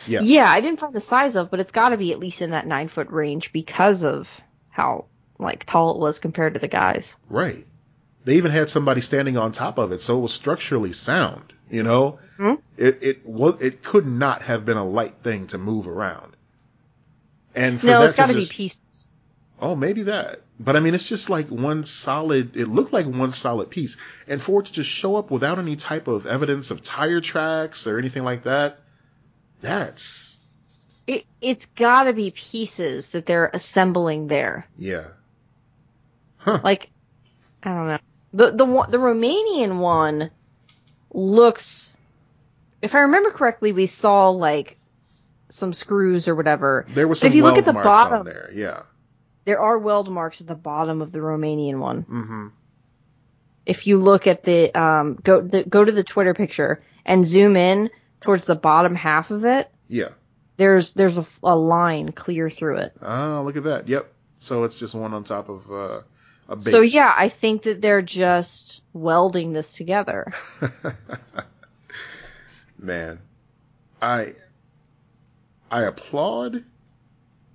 Yeah. yeah, I didn't find the size of, but it's got to be at least in that nine foot range because of how like tall it was compared to the guys. Right. They even had somebody standing on top of it, so it was structurally sound. You know, Mhm. it it was it could not have been a light thing to move around. And for No, that it's got to to be pieces. Oh, maybe that. But I mean, it's just like one solid, it looked like one solid piece. And for it to just show up without any type of evidence of tire tracks or anything like that, that's, It it's got to be pieces that they're assembling there. yeah. Huh. Like, I don't know. The the the Romanian one looks. If I remember correctly, we saw like some screws or whatever. There was But some if you look weld at the marks bottom- on there. Yeah. There are weld marks at the bottom of the Romanian one. hmm If you look at the um go the, go to the Twitter picture and zoom in towards the bottom half of it, Yeah. there's there's a, a line clear through it. Oh, look at that. Yep. So it's just one on top of uh. So yeah, I think that they're just welding this together. Man, I I applaud,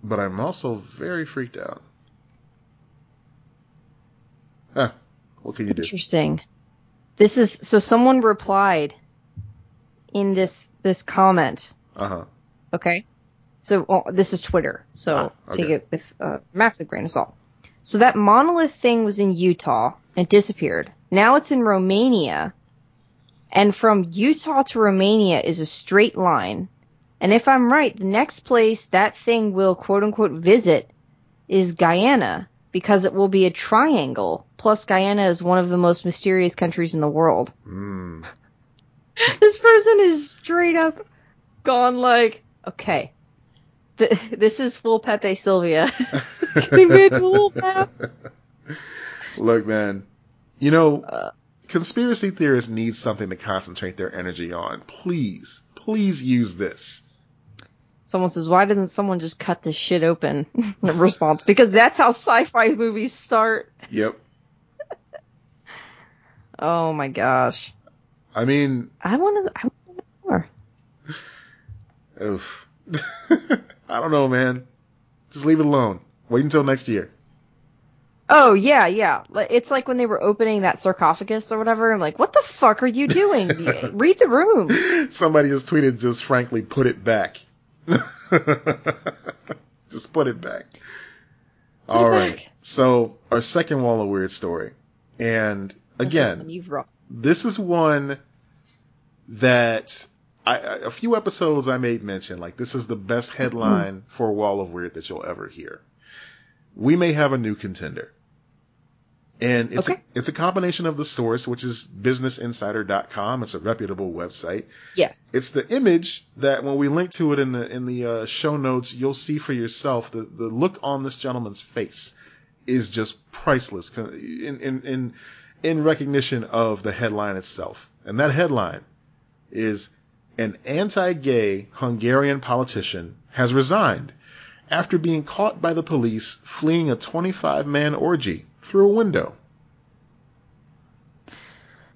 but I'm also very freaked out. Huh. What can you do? Interesting. This is so someone replied in this this comment. Uh huh. Okay. So well, this is Twitter. So Ah, okay. take it with a massive grain of salt. So that monolith thing was in Utah and disappeared. Now it's in Romania. And from Utah to Romania is a straight line. And if I'm right, the next place that thing will quote unquote visit is Guyana because it will be a triangle. Plus Guyana is one of the most mysterious countries in the world. Mm. this person is straight up gone like, okay, th- this is full Pepe Sylvia. they made a. Look, man. You know, Uh. conspiracy theorists need something to concentrate their energy on. Please, please use this. Someone says, why doesn't someone just cut this shit open? The response, because that's how sci-fi movies start. Yep. Oh my gosh. I mean, I want to, I want more. Oof. I don't know, man. Just leave it alone. Wait until next year. Oh yeah, yeah. It's like when they were opening that sarcophagus or whatever. I'm like, what the fuck are you doing? Read the room. Somebody just tweeted, just frankly, put it back. just put it back. Put All it right. Back. So our second wall of weird story, and again, this is one that I, a few episodes I made mention. Like this is the best headline for Wall of Weird that you'll ever hear. We may have a new contender. And it's okay. a, it's a combination of the source, which is businessinsider.com. It's a reputable website. Yes. It's the image that when we link to it in the in the uh, show notes, you'll see for yourself the the look on this gentleman's face is just priceless in in in in recognition of the headline itself. And that headline is an anti-gay Hungarian politician has resigned after being caught by the police fleeing a 25-man orgy through a window.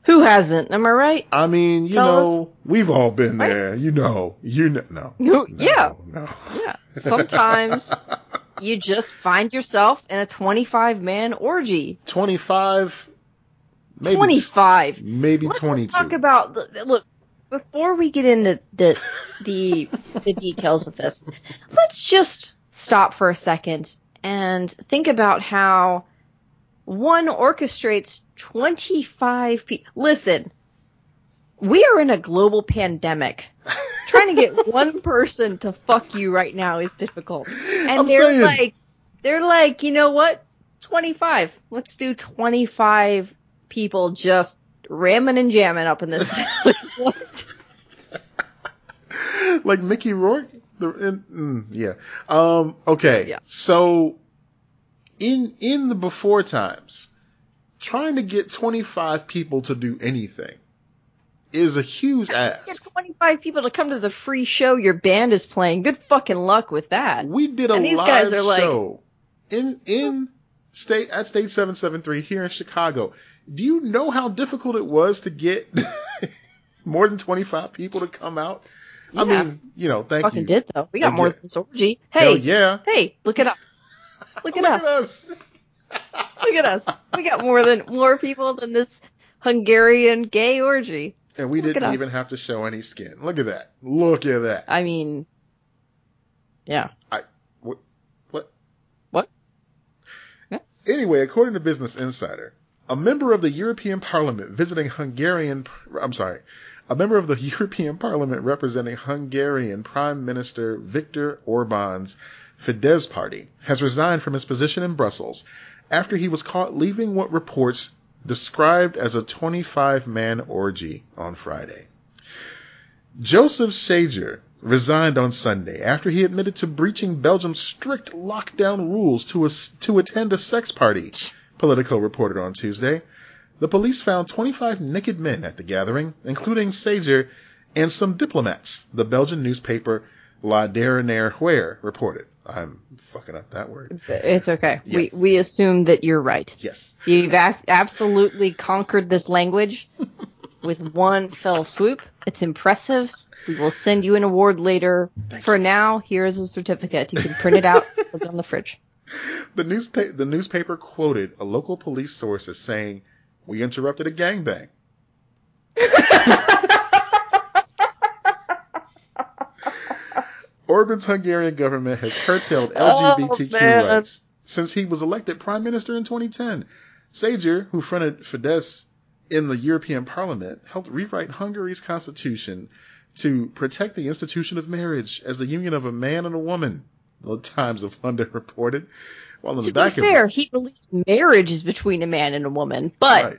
Who hasn't? Am I right? I mean, you Fellas? know, we've all been right? there. You know, you know, no, no, yeah, no. yeah. Sometimes you just find yourself in a 25 man orgy. 25, maybe 25, maybe Let's 22. Let's talk about look before we get into the the the details of this. Let's just stop for a second and think about how one orchestrates 25 people. Listen, we are in a global pandemic. Trying to get one person to fuck you right now is difficult. And I'm they're saying. like, they're like, you know what? 25. Let's do 25 people just ramming and jamming up in this. what? like Mickey Rourke? The, in, mm, yeah. Um, okay. Yeah. So in in the before times, trying to get 25 people to do anything is a huge ask. Get 25 people to come to the free show your band is playing. Good fucking luck with that. We did a and these live guys are show like, in in state at Stage 773 here in Chicago. Do you know how difficult it was to get more than 25 people to come out? Yeah. I mean, you know, thank fucking you. did though. We got more than this orgy. Hey, yeah. Hey, look at us. Look at Look us. At us. Look at us. We got more than more people than this Hungarian gay orgy. And we Look didn't even have to show any skin. Look at that. Look at that. I mean, yeah. I what what what? Yeah. Anyway, according to Business Insider, a member of the European Parliament visiting Hungarian I'm sorry, a member of the European Parliament representing Hungarian Prime Minister Viktor Orban's Fidesz party, has resigned from his position in Brussels after he was caught leaving what reports described as a 25 man orgy on Friday. Joseph Sager resigned on Sunday after he admitted to breaching Belgium's strict lockdown rules to, a, to attend a sex party, Politico reported on Tuesday. The police found 25 naked men at the gathering, including Sager and some diplomats, the Belgian newspaper La Dernière Heure reported. I'm fucking up that word. It's okay. Yeah. We we assume that you're right. Yes. You've a- absolutely conquered this language with one fell swoop. It's impressive. We will send you an award later. Thank For you. now, here is a certificate. You can print it out, put it on the fridge. The newspaper the newspaper quoted a local police source as saying, "We interrupted a gangbang." Orban's Hungarian government has curtailed LGBTQ oh, rights since he was elected prime minister in 2010. Sager, who fronted Fidesz in the European Parliament, helped rewrite Hungary's constitution to protect the institution of marriage as the union of a man and a woman. The Times of London reported. While in to the back be fair, he believes marriage is between a man and a woman, but right.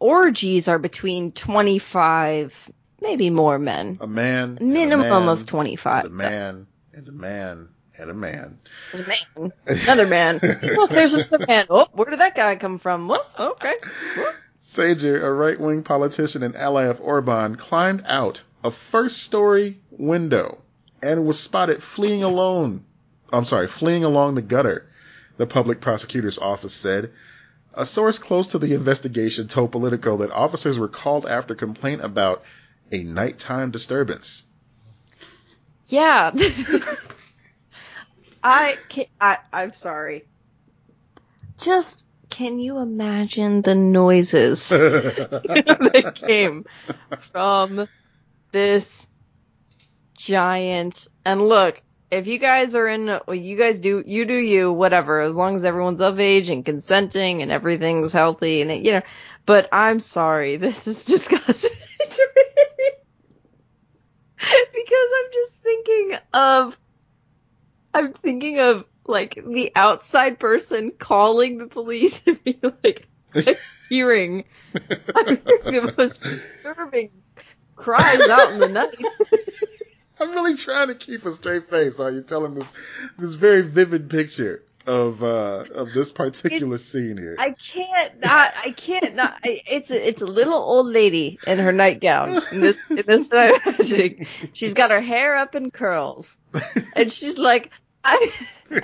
orgies are between 25 maybe more men. A man. Minimum a man, of 25. A man and a man and a man. And a man. Another man. Look, there's another man. Oh, where did that guy come from? Oh, okay. Oh. Sager, a right wing politician and ally of Orban, climbed out a first story window and was spotted fleeing alone. I'm sorry, fleeing along the gutter, the public prosecutor's office said. A source close to the investigation told Politico that officers were called after complaint about a nighttime disturbance. Yeah. I can I I'm sorry. Just can you imagine the noises that came from this giant and look, if you guys are in well, you guys do you do you, whatever, as long as everyone's of age and consenting and everything's healthy and it, you know but I'm sorry, this is disgusting because I'm just thinking of I'm thinking of like the outside person calling the police and be like I'm hearing I'm hearing the most disturbing cries out in the night. I'm really trying to keep a straight face while you're telling this this very vivid picture of uh of this particular scene here. I can't not. I can't not. I, it's a it's a little old lady in her nightgown. In this in this I'm imagining. She's got her hair up in curls, and she's like, I'm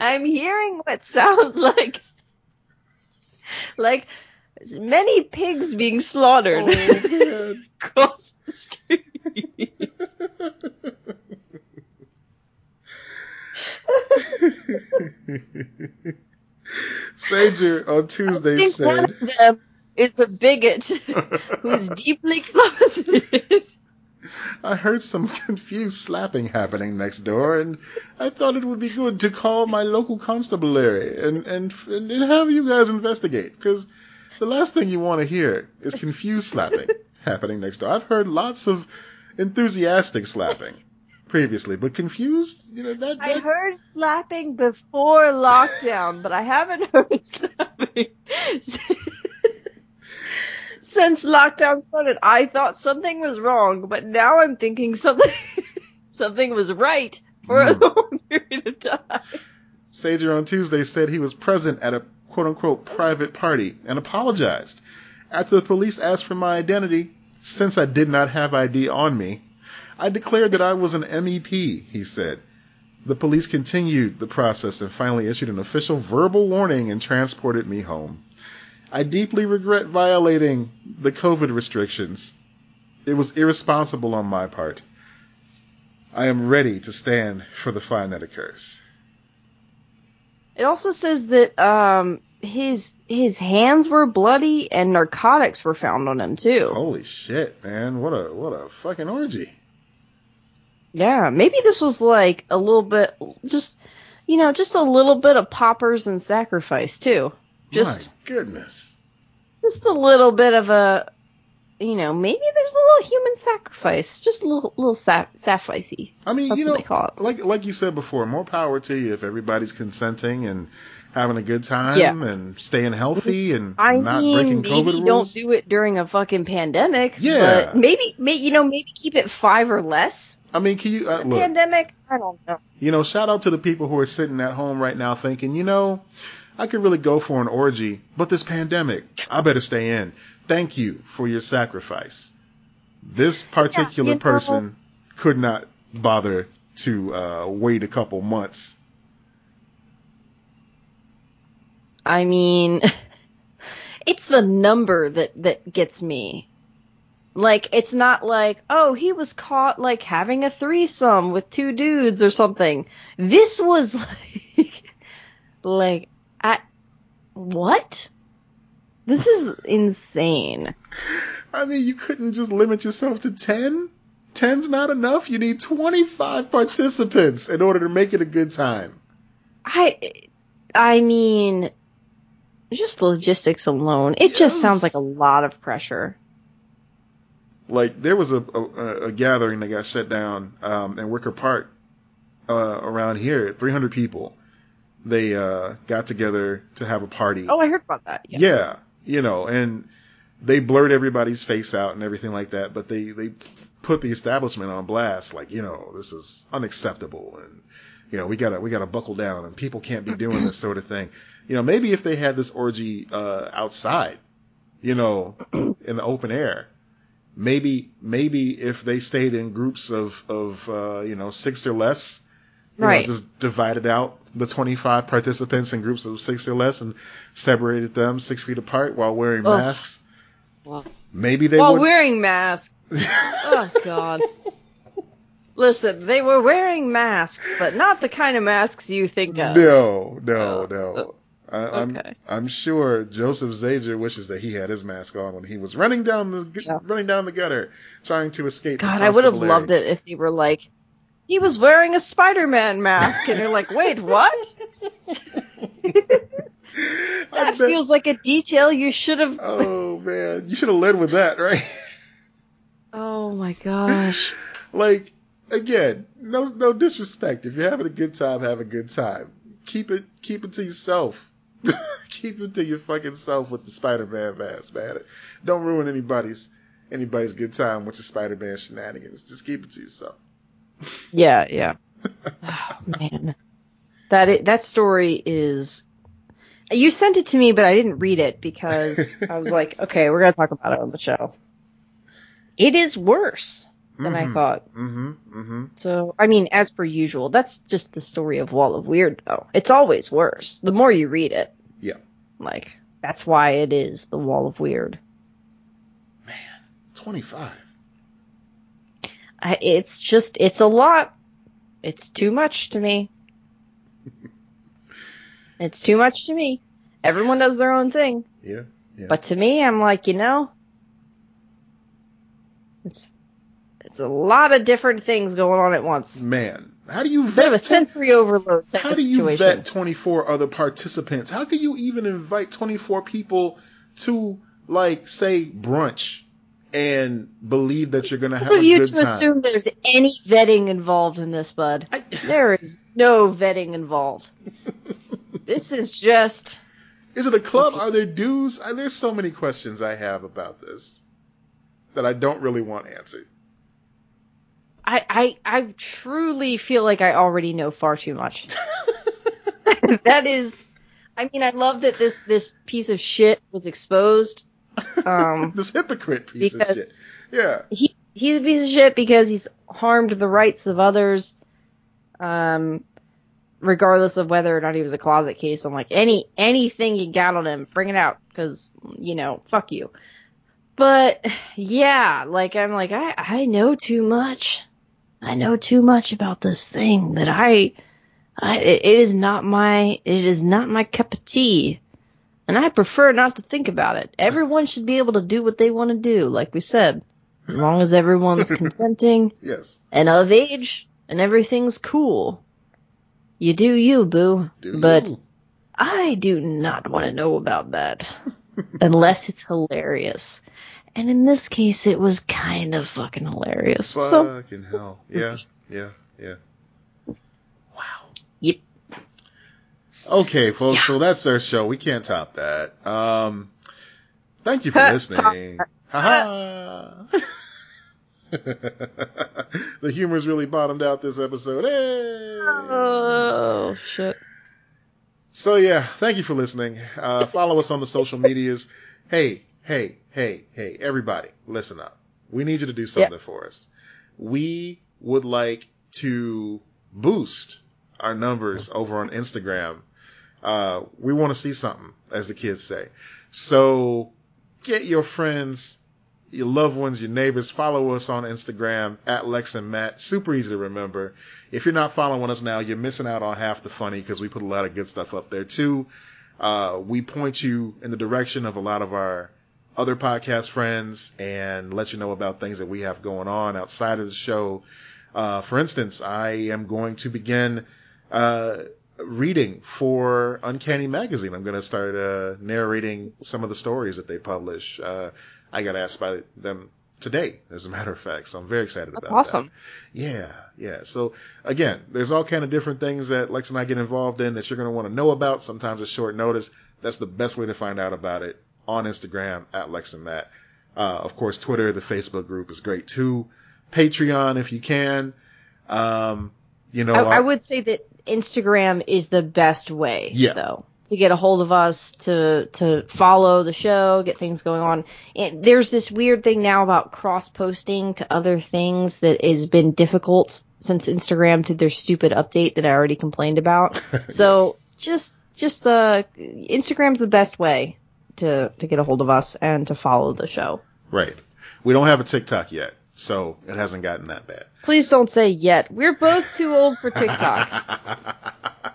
I'm hearing what sounds like like many pigs being slaughtered Oh, across the street. Sager on I Tuesday think one of them is a bigot who's deeply closeted. I heard some confused slapping happening next door, and I thought it would be good to call my local constabulary and, and, and have you guys investigate, because the last thing you want to hear is confused slapping happening next door. I've heard lots of enthusiastic slapping previously, but confused, you know, that, I heard slapping before lockdown, but I haven't heard slapping since lockdown started. I thought something was wrong, but now I'm thinking something something was right for a Mm. long period of time. Sager on Tuesday said he was present at a quote unquote private party and apologized. After the police asked for my identity, since I did not have ID on me, I declared that I was an MEP, he said. The police continued the process and finally issued an official verbal warning and transported me home. I deeply regret violating the COVID restrictions. It was irresponsible on my part. I am ready to stand for the fine that occurs. It also says that um his his hands were bloody and narcotics were found on him too. Holy shit, man! What a what a fucking orgy. Yeah, maybe this was like a little bit just you know, just a little bit of poppers and sacrifice too. Just My goodness. just a little bit of a you know, maybe there's a little human sacrifice, just a little little sa- sacrificey. I mean, That's you know, they call it. like like you said before, more power to you if everybody's consenting and having a good time Yeah. and staying healthy and I not mean, breaking maybe COVID don't rules. do it during a fucking pandemic. Yeah. But maybe, may, you know, maybe keep it five or less. I mean, can you uh, look? Pandemic? I don't know. You know, shout out to the people who are sitting at home right now thinking, you know, I could really go for an orgy, but this pandemic, I better stay in. Thank you for your sacrifice. This particular know- person could not bother to uh, wait a couple months. I mean, it's the number that that gets me. Like, it's not like, oh, he was caught like having a threesome with two dudes or something. This was like, like, I, what? This is insane. I mean, you couldn't just limit yourself to 10? 10's not enough. You need 25 participants in order to make it a good time. I, I mean, just logistics alone, it just sounds like a lot of pressure. Like, there was a, a, a gathering that got shut down um, in Wicker Park uh, around here, 300 people. They uh, got together to have a party. Oh, I heard about that. Yeah, you know, and they blurred everybody's face out and everything like that, but they they put the establishment on blast, like you know, this is unacceptable, and you know, we gotta we gotta buckle down, and people can't be doing this sort of thing. You know, maybe if they had this orgy uh, outside, you know, in the open air, maybe maybe if they stayed in groups of of uh, you know six or less. You Right. Know, just divided out the 25 participants in groups of six or less and separated them six feet apart while wearing Ugh. masks. Well, Maybe they while would. wearing masks. Oh God. Listen, they were wearing masks, but not the kind of masks you think of. No, no, Oh, no. I, I'm okay. I'm sure Joseph Zager wishes that he had his mask on when he was running down the Yeah. running down the gutter, trying to escape. God, I would have loved it if they were like, he was wearing a Spider-Man mask, and you're like, wait, what? That feels like a detail you should have. Oh man, you should have led with that, right? Oh my gosh. like again, no no disrespect. If you're having a good time, have a good time. Keep it keep it to yourself. keep it to your fucking self with the Spider-Man mask, man. Don't ruin anybody's anybody's good time with your Spider-Man shenanigans. Just keep it to yourself. Yeah, yeah. Oh man, that that story is. You sent it to me, but I didn't read it because I was like, okay, we're gonna talk about it on the show. It is worse than I Mhm. thought. Mm-hmm. Mm-hmm. So, I mean, as per usual, that's just the story of Wall of Weird, though. It's always worse. The more you read it. Yeah. Like, that's why it is the Wall of Weird. Man, Twenty-five. I, it's just, it's a lot. It's too much to me. it's too much to me. Everyone does their own thing. Yeah. Yeah. But to me, I'm like, you know, it's, it's a lot of different things going on at once. Man, how do you vet? Bit of a vet? 20 sensory overload type how do you situation. vet 24 other participants? How can you even invite 24 people to like say brunch and believe that you're gonna have Both a you good to time? assume there's any vetting involved in this, bud. I- There is no vetting involved. This is just Is it a club? Are there dues? There's so many questions I have about this that I don't really want answered. I, I I truly feel like I already know far too much. that is I mean I love that this this piece of shit was exposed. Um this hypocrite piece of shit. Yeah. he he's a piece of shit because he's harmed the rights of others. Um, regardless of whether or not he was a closet case, I'm like any anything you got on him, bring it out because you know fuck you. But yeah, like I'm like I I know too much. I know too much about this thing that I I it is not my it is not my cup of tea. And I prefer not to think about it. Everyone should be able to do what they want to do, like we said. As long as everyone's consenting Yes. and of age and everything's cool. You do you, boo. Do but you? I do not want to know about that. unless it's hilarious. And in this case, it was kind of fucking hilarious. So, Fucking hell. Yeah. Yeah. Yeah. Wow. yep. Okay, folks. Yeah. So that's our show. We can't top that. Um, thank you for listening. Ha the humor's really bottomed out this episode. Hey! Oh, shit. So yeah, thank you for listening. Uh, follow us on the social medias. Hey, hey, hey, hey, everybody, listen up. We need you to do something for us. We would like to boost our numbers over on Instagram. Uh, we want to see something, as the kids say. So get your friends, your loved ones, your neighbors, follow us on Instagram at Lex and Matt. Super easy to remember. If you're not following us now, you're missing out on half the funny because we put a lot of good stuff up there too. Uh, we point you in the direction of a lot of our other podcast friends and let you know about things that we have going on outside of the show. Uh, for instance, I am going to begin, uh, reading for Uncanny Magazine. I'm going to start, uh, narrating some of the stories that they publish. Uh, I got asked by them today, as a matter of fact, so I'm very excited That's about awesome. that. Yeah, yeah. So again, there's all kind of different things that Lex and I get involved in that you're going to want to know about. Sometimes it's short notice. That's the best way to find out about it on Instagram at Lex and Matt. Uh, of course, Twitter, the Facebook group is great too. Patreon, if you can. Um, you know, I, I would say that Instagram is the best way, Yeah. though, to get a hold of us, to to follow the show, get things going on. And there's this weird thing now about cross posting to other things that has been difficult since Instagram did their stupid update that I already complained about. So just just uh, Instagram's the best way to to get a hold of us and to follow the show. Right. We don't have a TikTok yet. So it hasn't gotten that bad. Please don't say yet. We're both too old for TikTok.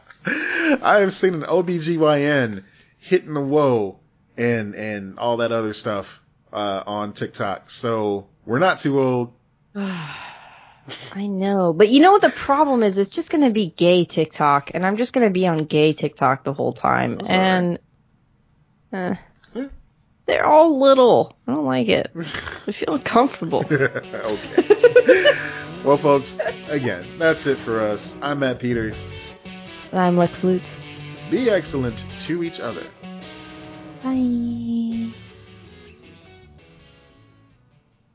I have seen an OBGYN hitting the whoa and and all that other stuff uh, on TikTok. So we're not too old. I know, but you know what the problem is? It's just gonna be gay TikTok, and I'm just gonna be on gay TikTok the whole time, That's and right. eh, they're all little. I don't like it. I feel uncomfortable. okay. well, folks, again, that's it for us. I'm Matt Peters. And I'm Lex Lutz. Be excellent to each other. Bye.